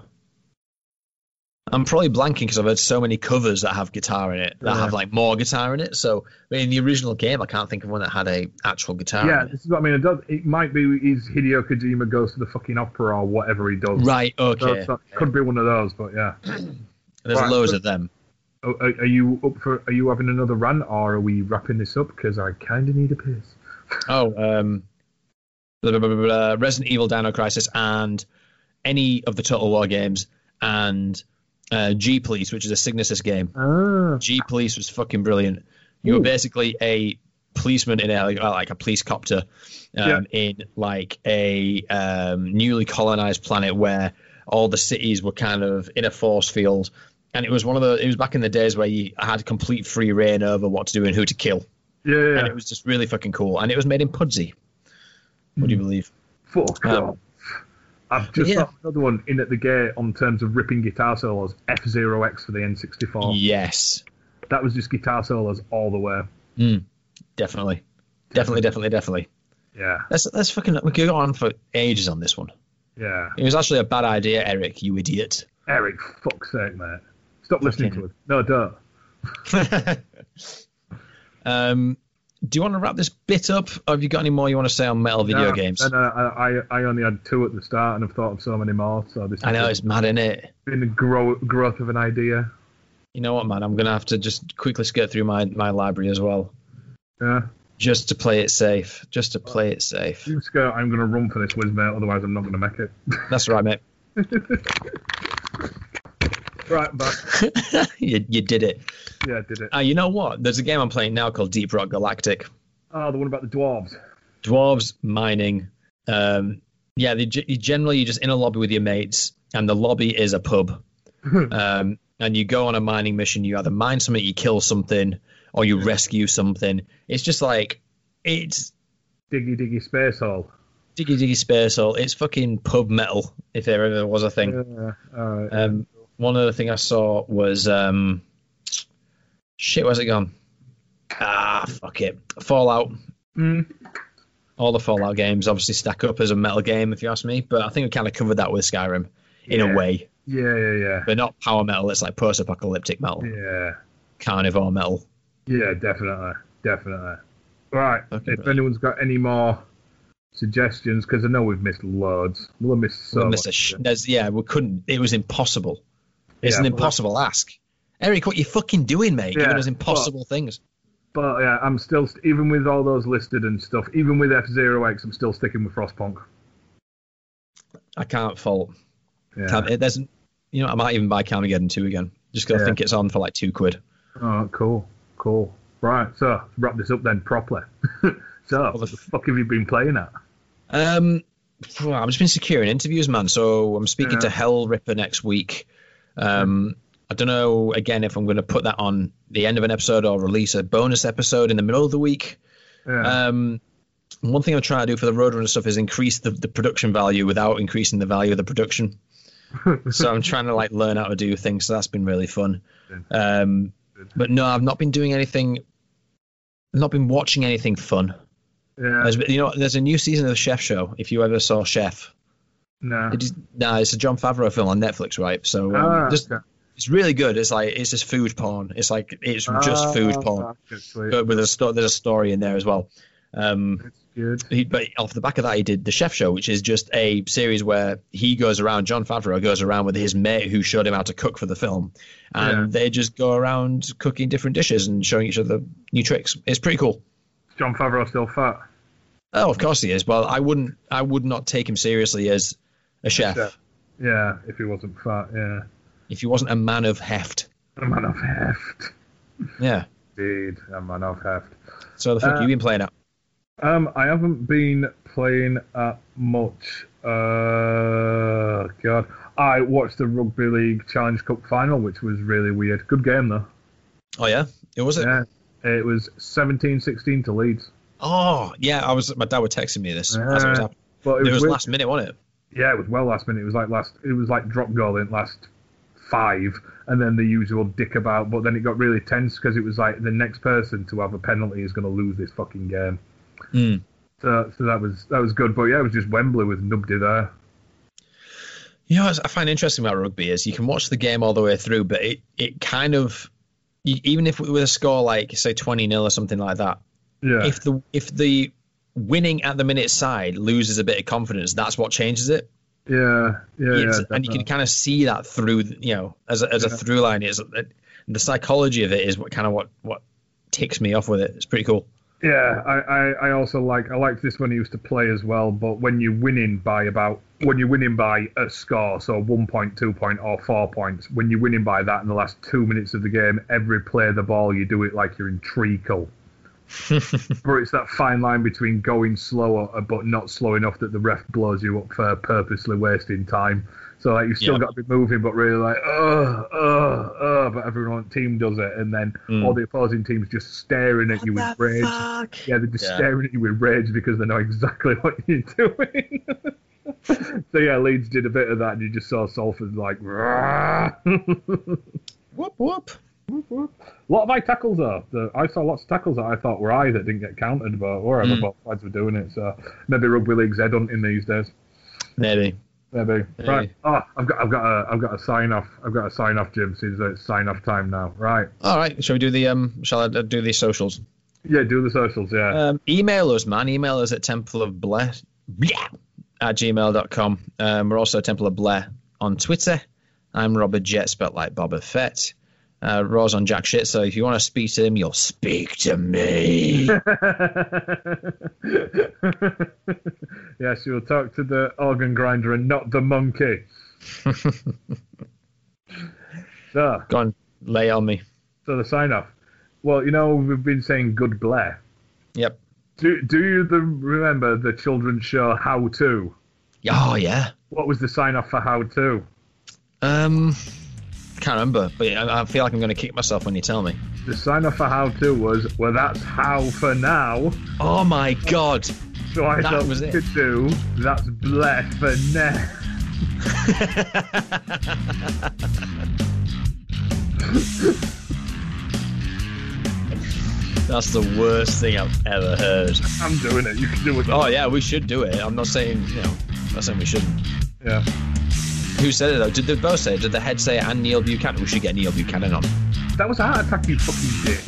A: I'm probably blanking because I've heard so many covers that have guitar in it that
B: Yeah.
A: have like more guitar in it. So but in the original game, I can't think of one that had a actual guitar.
B: Yeah,
A: in
B: this is what I mean. It, does, it might be his Hideo Kojima goes to the fucking opera or whatever he does.
A: Right. Okay.
B: so it could be one of those, but yeah.
A: There's
B: Right,
A: loads
B: but-
A: of them.
B: Are, are are you up for? Are you having another run, or are we wrapping this up? Because I kind of need a piss.
A: Oh, um, blah, blah, blah, Resident Evil Dino Crisis and any of the Total War games and uh, G Police, which is a Psygnosis game.
B: Ah,
A: G Police was fucking brilliant. You were basically a policeman in a like, uh, a police copter um, in like a um, newly colonized planet where all the cities were kind of in a force field. And it was one of the. It was back in the days where you had complete free reign over what to do and who to kill,
B: yeah, yeah.
A: and it was just really fucking cool. And it was made in Pudsey. Would you believe?
B: Fuck
A: Um.
B: I've just
A: yeah.
B: got another one in at the gate on terms of ripping guitar solos. F Zero X for the N64.
A: Yes,
B: That was just guitar solos all the way.
A: definitely, definitely, definitely, definitely.
B: Yeah,
A: Let's let's fucking we could go on for ages on this one.
B: yeah.
A: It was actually a bad idea, Eric. You idiot.
B: Eric, fuck's sake, mate. Stop listening to us. No, don't.
A: um, do you want to wrap this bit up, or have you got any more you want to say on metal video
B: No,
A: games?
B: Uh, I, I only had two at the start, and I've thought of so many more. So this
A: I know it's mad, is it?
B: been a grow, growth of an idea.
A: You know what, man? I'm gonna have to just quickly skirt through my my library as well,
B: Yeah.
A: just to play it safe. Just to play it safe.
B: You scared I'm going to run for this whiz, mate. Otherwise, I'm not going to make it.
A: That's right, mate.
B: right, I'm
A: you, you did it.
B: Yeah, I did it.
A: Uh, you know what? There's a game I'm playing now called Deep Rock Galactic.
B: Oh, the one about the dwarves.
A: Dwarves mining. Um, yeah, they, ge- generally you're just in a lobby with your mates, and the lobby is a pub. um, and you go on a mining mission. You either mine something, you kill something, or you rescue something. It's just like it's
B: Diggy diggy space hole.
A: diggy diggy space hole. It's fucking pub metal if there ever was a thing.
B: Yeah. Right.
A: Um, one other thing I saw was um, shit. Where's it gone? Ah, fuck it. Fallout.
B: Mm.
A: All the Fallout games obviously stack up as a metal game, if you ask me. But I think we kind of covered that with Skyrim in
B: Yeah.
A: a way,
B: Yeah, yeah, yeah.
A: but not power metal. It's like post-apocalyptic metal,
B: Yeah.
A: carnivore metal.
B: Yeah, definitely. Definitely. Right.
A: Okay,
B: if
A: bro.
B: anyone's got any more suggestions, because I know we've missed loads. We'll have missed so
A: Well,
B: much.
A: Sh- yeah, we couldn't. It was impossible. It's
B: Yeah,
A: an
B: well,
A: impossible ask. Eric, what you fucking doing, mate?
B: Yeah,
A: Giving us impossible things.
B: But yeah, I'm still, even with all those listed and stuff, even with F Zero X, I'm still sticking with Frostpunk.
A: I can't fault.
B: Yeah.
A: Can't, it, there's, you know, I might even buy Carmageddon 2 again, just because I think it's on for like two quid.
B: Oh, cool. Cool. Right. So, wrap this up then properly. so,
A: the
B: what the fuck have you been playing at?
A: Um, I've just been securing interviews, man. So I'm speaking to Hellripper next week. Um, I don't know again if I'm going to put that on the end of an episode or release a bonus episode in the middle of the week.
B: Yeah.
A: Um, one thing I'm trying to do for the Roadrunner stuff is increase the, the production value without increasing the value of the production. so I'm trying to like learn how to do things. So that's been really fun. Um, but no, I've not been doing anything. I've not been watching anything fun.
B: yeah.
A: There's, you know, there's a new season of the Chef Show. If you ever saw Chef,
B: No.
A: it is, nah, it's a Jon Favreau film on Netflix, right? So um,
B: Ah,
A: just,
B: okay.
A: it's really good. It's like it's just food porn. It's like it's just food
B: Ah,
A: porn, but with a sto- there's a story in there as well. Um,
B: good.
A: he, but off the back of that, he did the Chef Show, which is just a series where he goes around. Jon Favreau goes around with his mate who showed him how to cook for the film, and
B: Yeah.
A: they just go around cooking different dishes and showing each other new tricks. It's pretty cool.
B: Jon Favreau still fat?
A: Oh, of course he is. Well, I wouldn't. I would not take him seriously as a chef
B: chef. Yeah, if he wasn't fat, yeah.
A: if he wasn't a man of heft.
B: A man of heft.
A: Yeah.
B: Indeed, a man of heft.
A: So the fuck
B: Uh,
A: you been playing at?
B: Um, I haven't been playing at much. Uh, God, I watched the Rugby League Challenge Cup final, which was really weird. Good game though.
A: Oh yeah, it was it.
B: Yeah, it was 17-16 to Leeds.
A: Oh yeah, I was. My dad was texting me this as it was
B: Yeah.
A: It was last minute, wasn't it?
B: Yeah, it was well last minute. It was like last. It was like drop goal in last five, and then the usual dick about. But then it got really tense because it was like the next person to have a penalty is going to lose this fucking game.
A: Mm.
B: So, so that was that was good. But yeah, it was just Wembley with Nubdy there.
A: You know, I find interesting about rugby is you can watch the game all the way through, but it it kind of even if with a score like say twenty 0 or something like that,
B: Yeah,
A: if the if the winning at the minute side loses a bit of confidence, that's what changes it.
B: yeah, yeah, yeah.
A: And you can kind of see that through, you know, as a, as a through line. Is the psychology of it is what kind of what what ticks me off with it. It's pretty cool.
B: Yeah, I, I, I also like I liked this when he used to play as well. But when you're winning by about when you're winning by a score, so one point, two point, or four points, when you're winning by that in the last two minutes of the game, every play of the ball you do it like you're in treacle. but it's that fine line between going slower but not slow enough that the ref blows you up for purposely wasting time. So like you've still
A: Yeah.
B: got to be moving, but really like oh oh oh, but everyone on the team does it, and then
A: Mm.
B: all the opposing teams just staring at you with rage. Yeah, they're just
A: Yeah.
B: staring at you with rage because they know exactly what you're doing. so yeah, Leeds did a bit of that, and you just saw Salford like. whoop
A: Whoop whoop.
B: a lot of high tackles though. The, I saw lots of tackles that I thought were high that didn't get counted, but whatever.
A: Mm.
B: Both sides were doing it, so maybe rugby league's head hunting these days.
A: Maybe.
B: Maybe.
A: Maybe.
B: Right. Oh, I've got, I've got a, I've got a sign off. I've got a sign off, Jim. Since it's sign off time now. Right.
A: All right. Shall we do the um? Shall I do the socials?
B: Yeah, do the socials. Yeah.
A: Um, email us, man. Email us at Temple of Blair at gmail.com. Um, we're also Temple of Blair on Twitter. I'm Robert Jet, spelled like Boba Fett. Uh, Raw's on Jack Shit, so if you want to speak to him, you'll speak to me.
B: yes, you'll talk to the organ grinder and not the monkey. so,
A: Go on, lay on me.
B: so the sign off. Well, you know we've been saying good Blair.
A: Yep.
B: Do Do you the, remember the children's show How To?
A: Oh yeah.
B: What was the sign off for How To?
A: Um, can't remember, but I, I feel like I'm going to kick myself when you tell me.
B: The sign off for How To was, well, that's how for now.
A: Oh my god.
B: So I
A: That
B: thought
A: was it.
B: could do, that's bleh for now.
A: That's the worst thing I've ever heard.
B: I'm doing it. You can do it.
A: Oh yeah, we should do it. I'm not saying you know, I'm not saying we shouldn't.
B: Yeah.
A: Who said it though? Did they both say it? Did the head say it and Neil Buchanan? We should get Neil Buchanan on.
B: That was a heart attack, you fucking dick.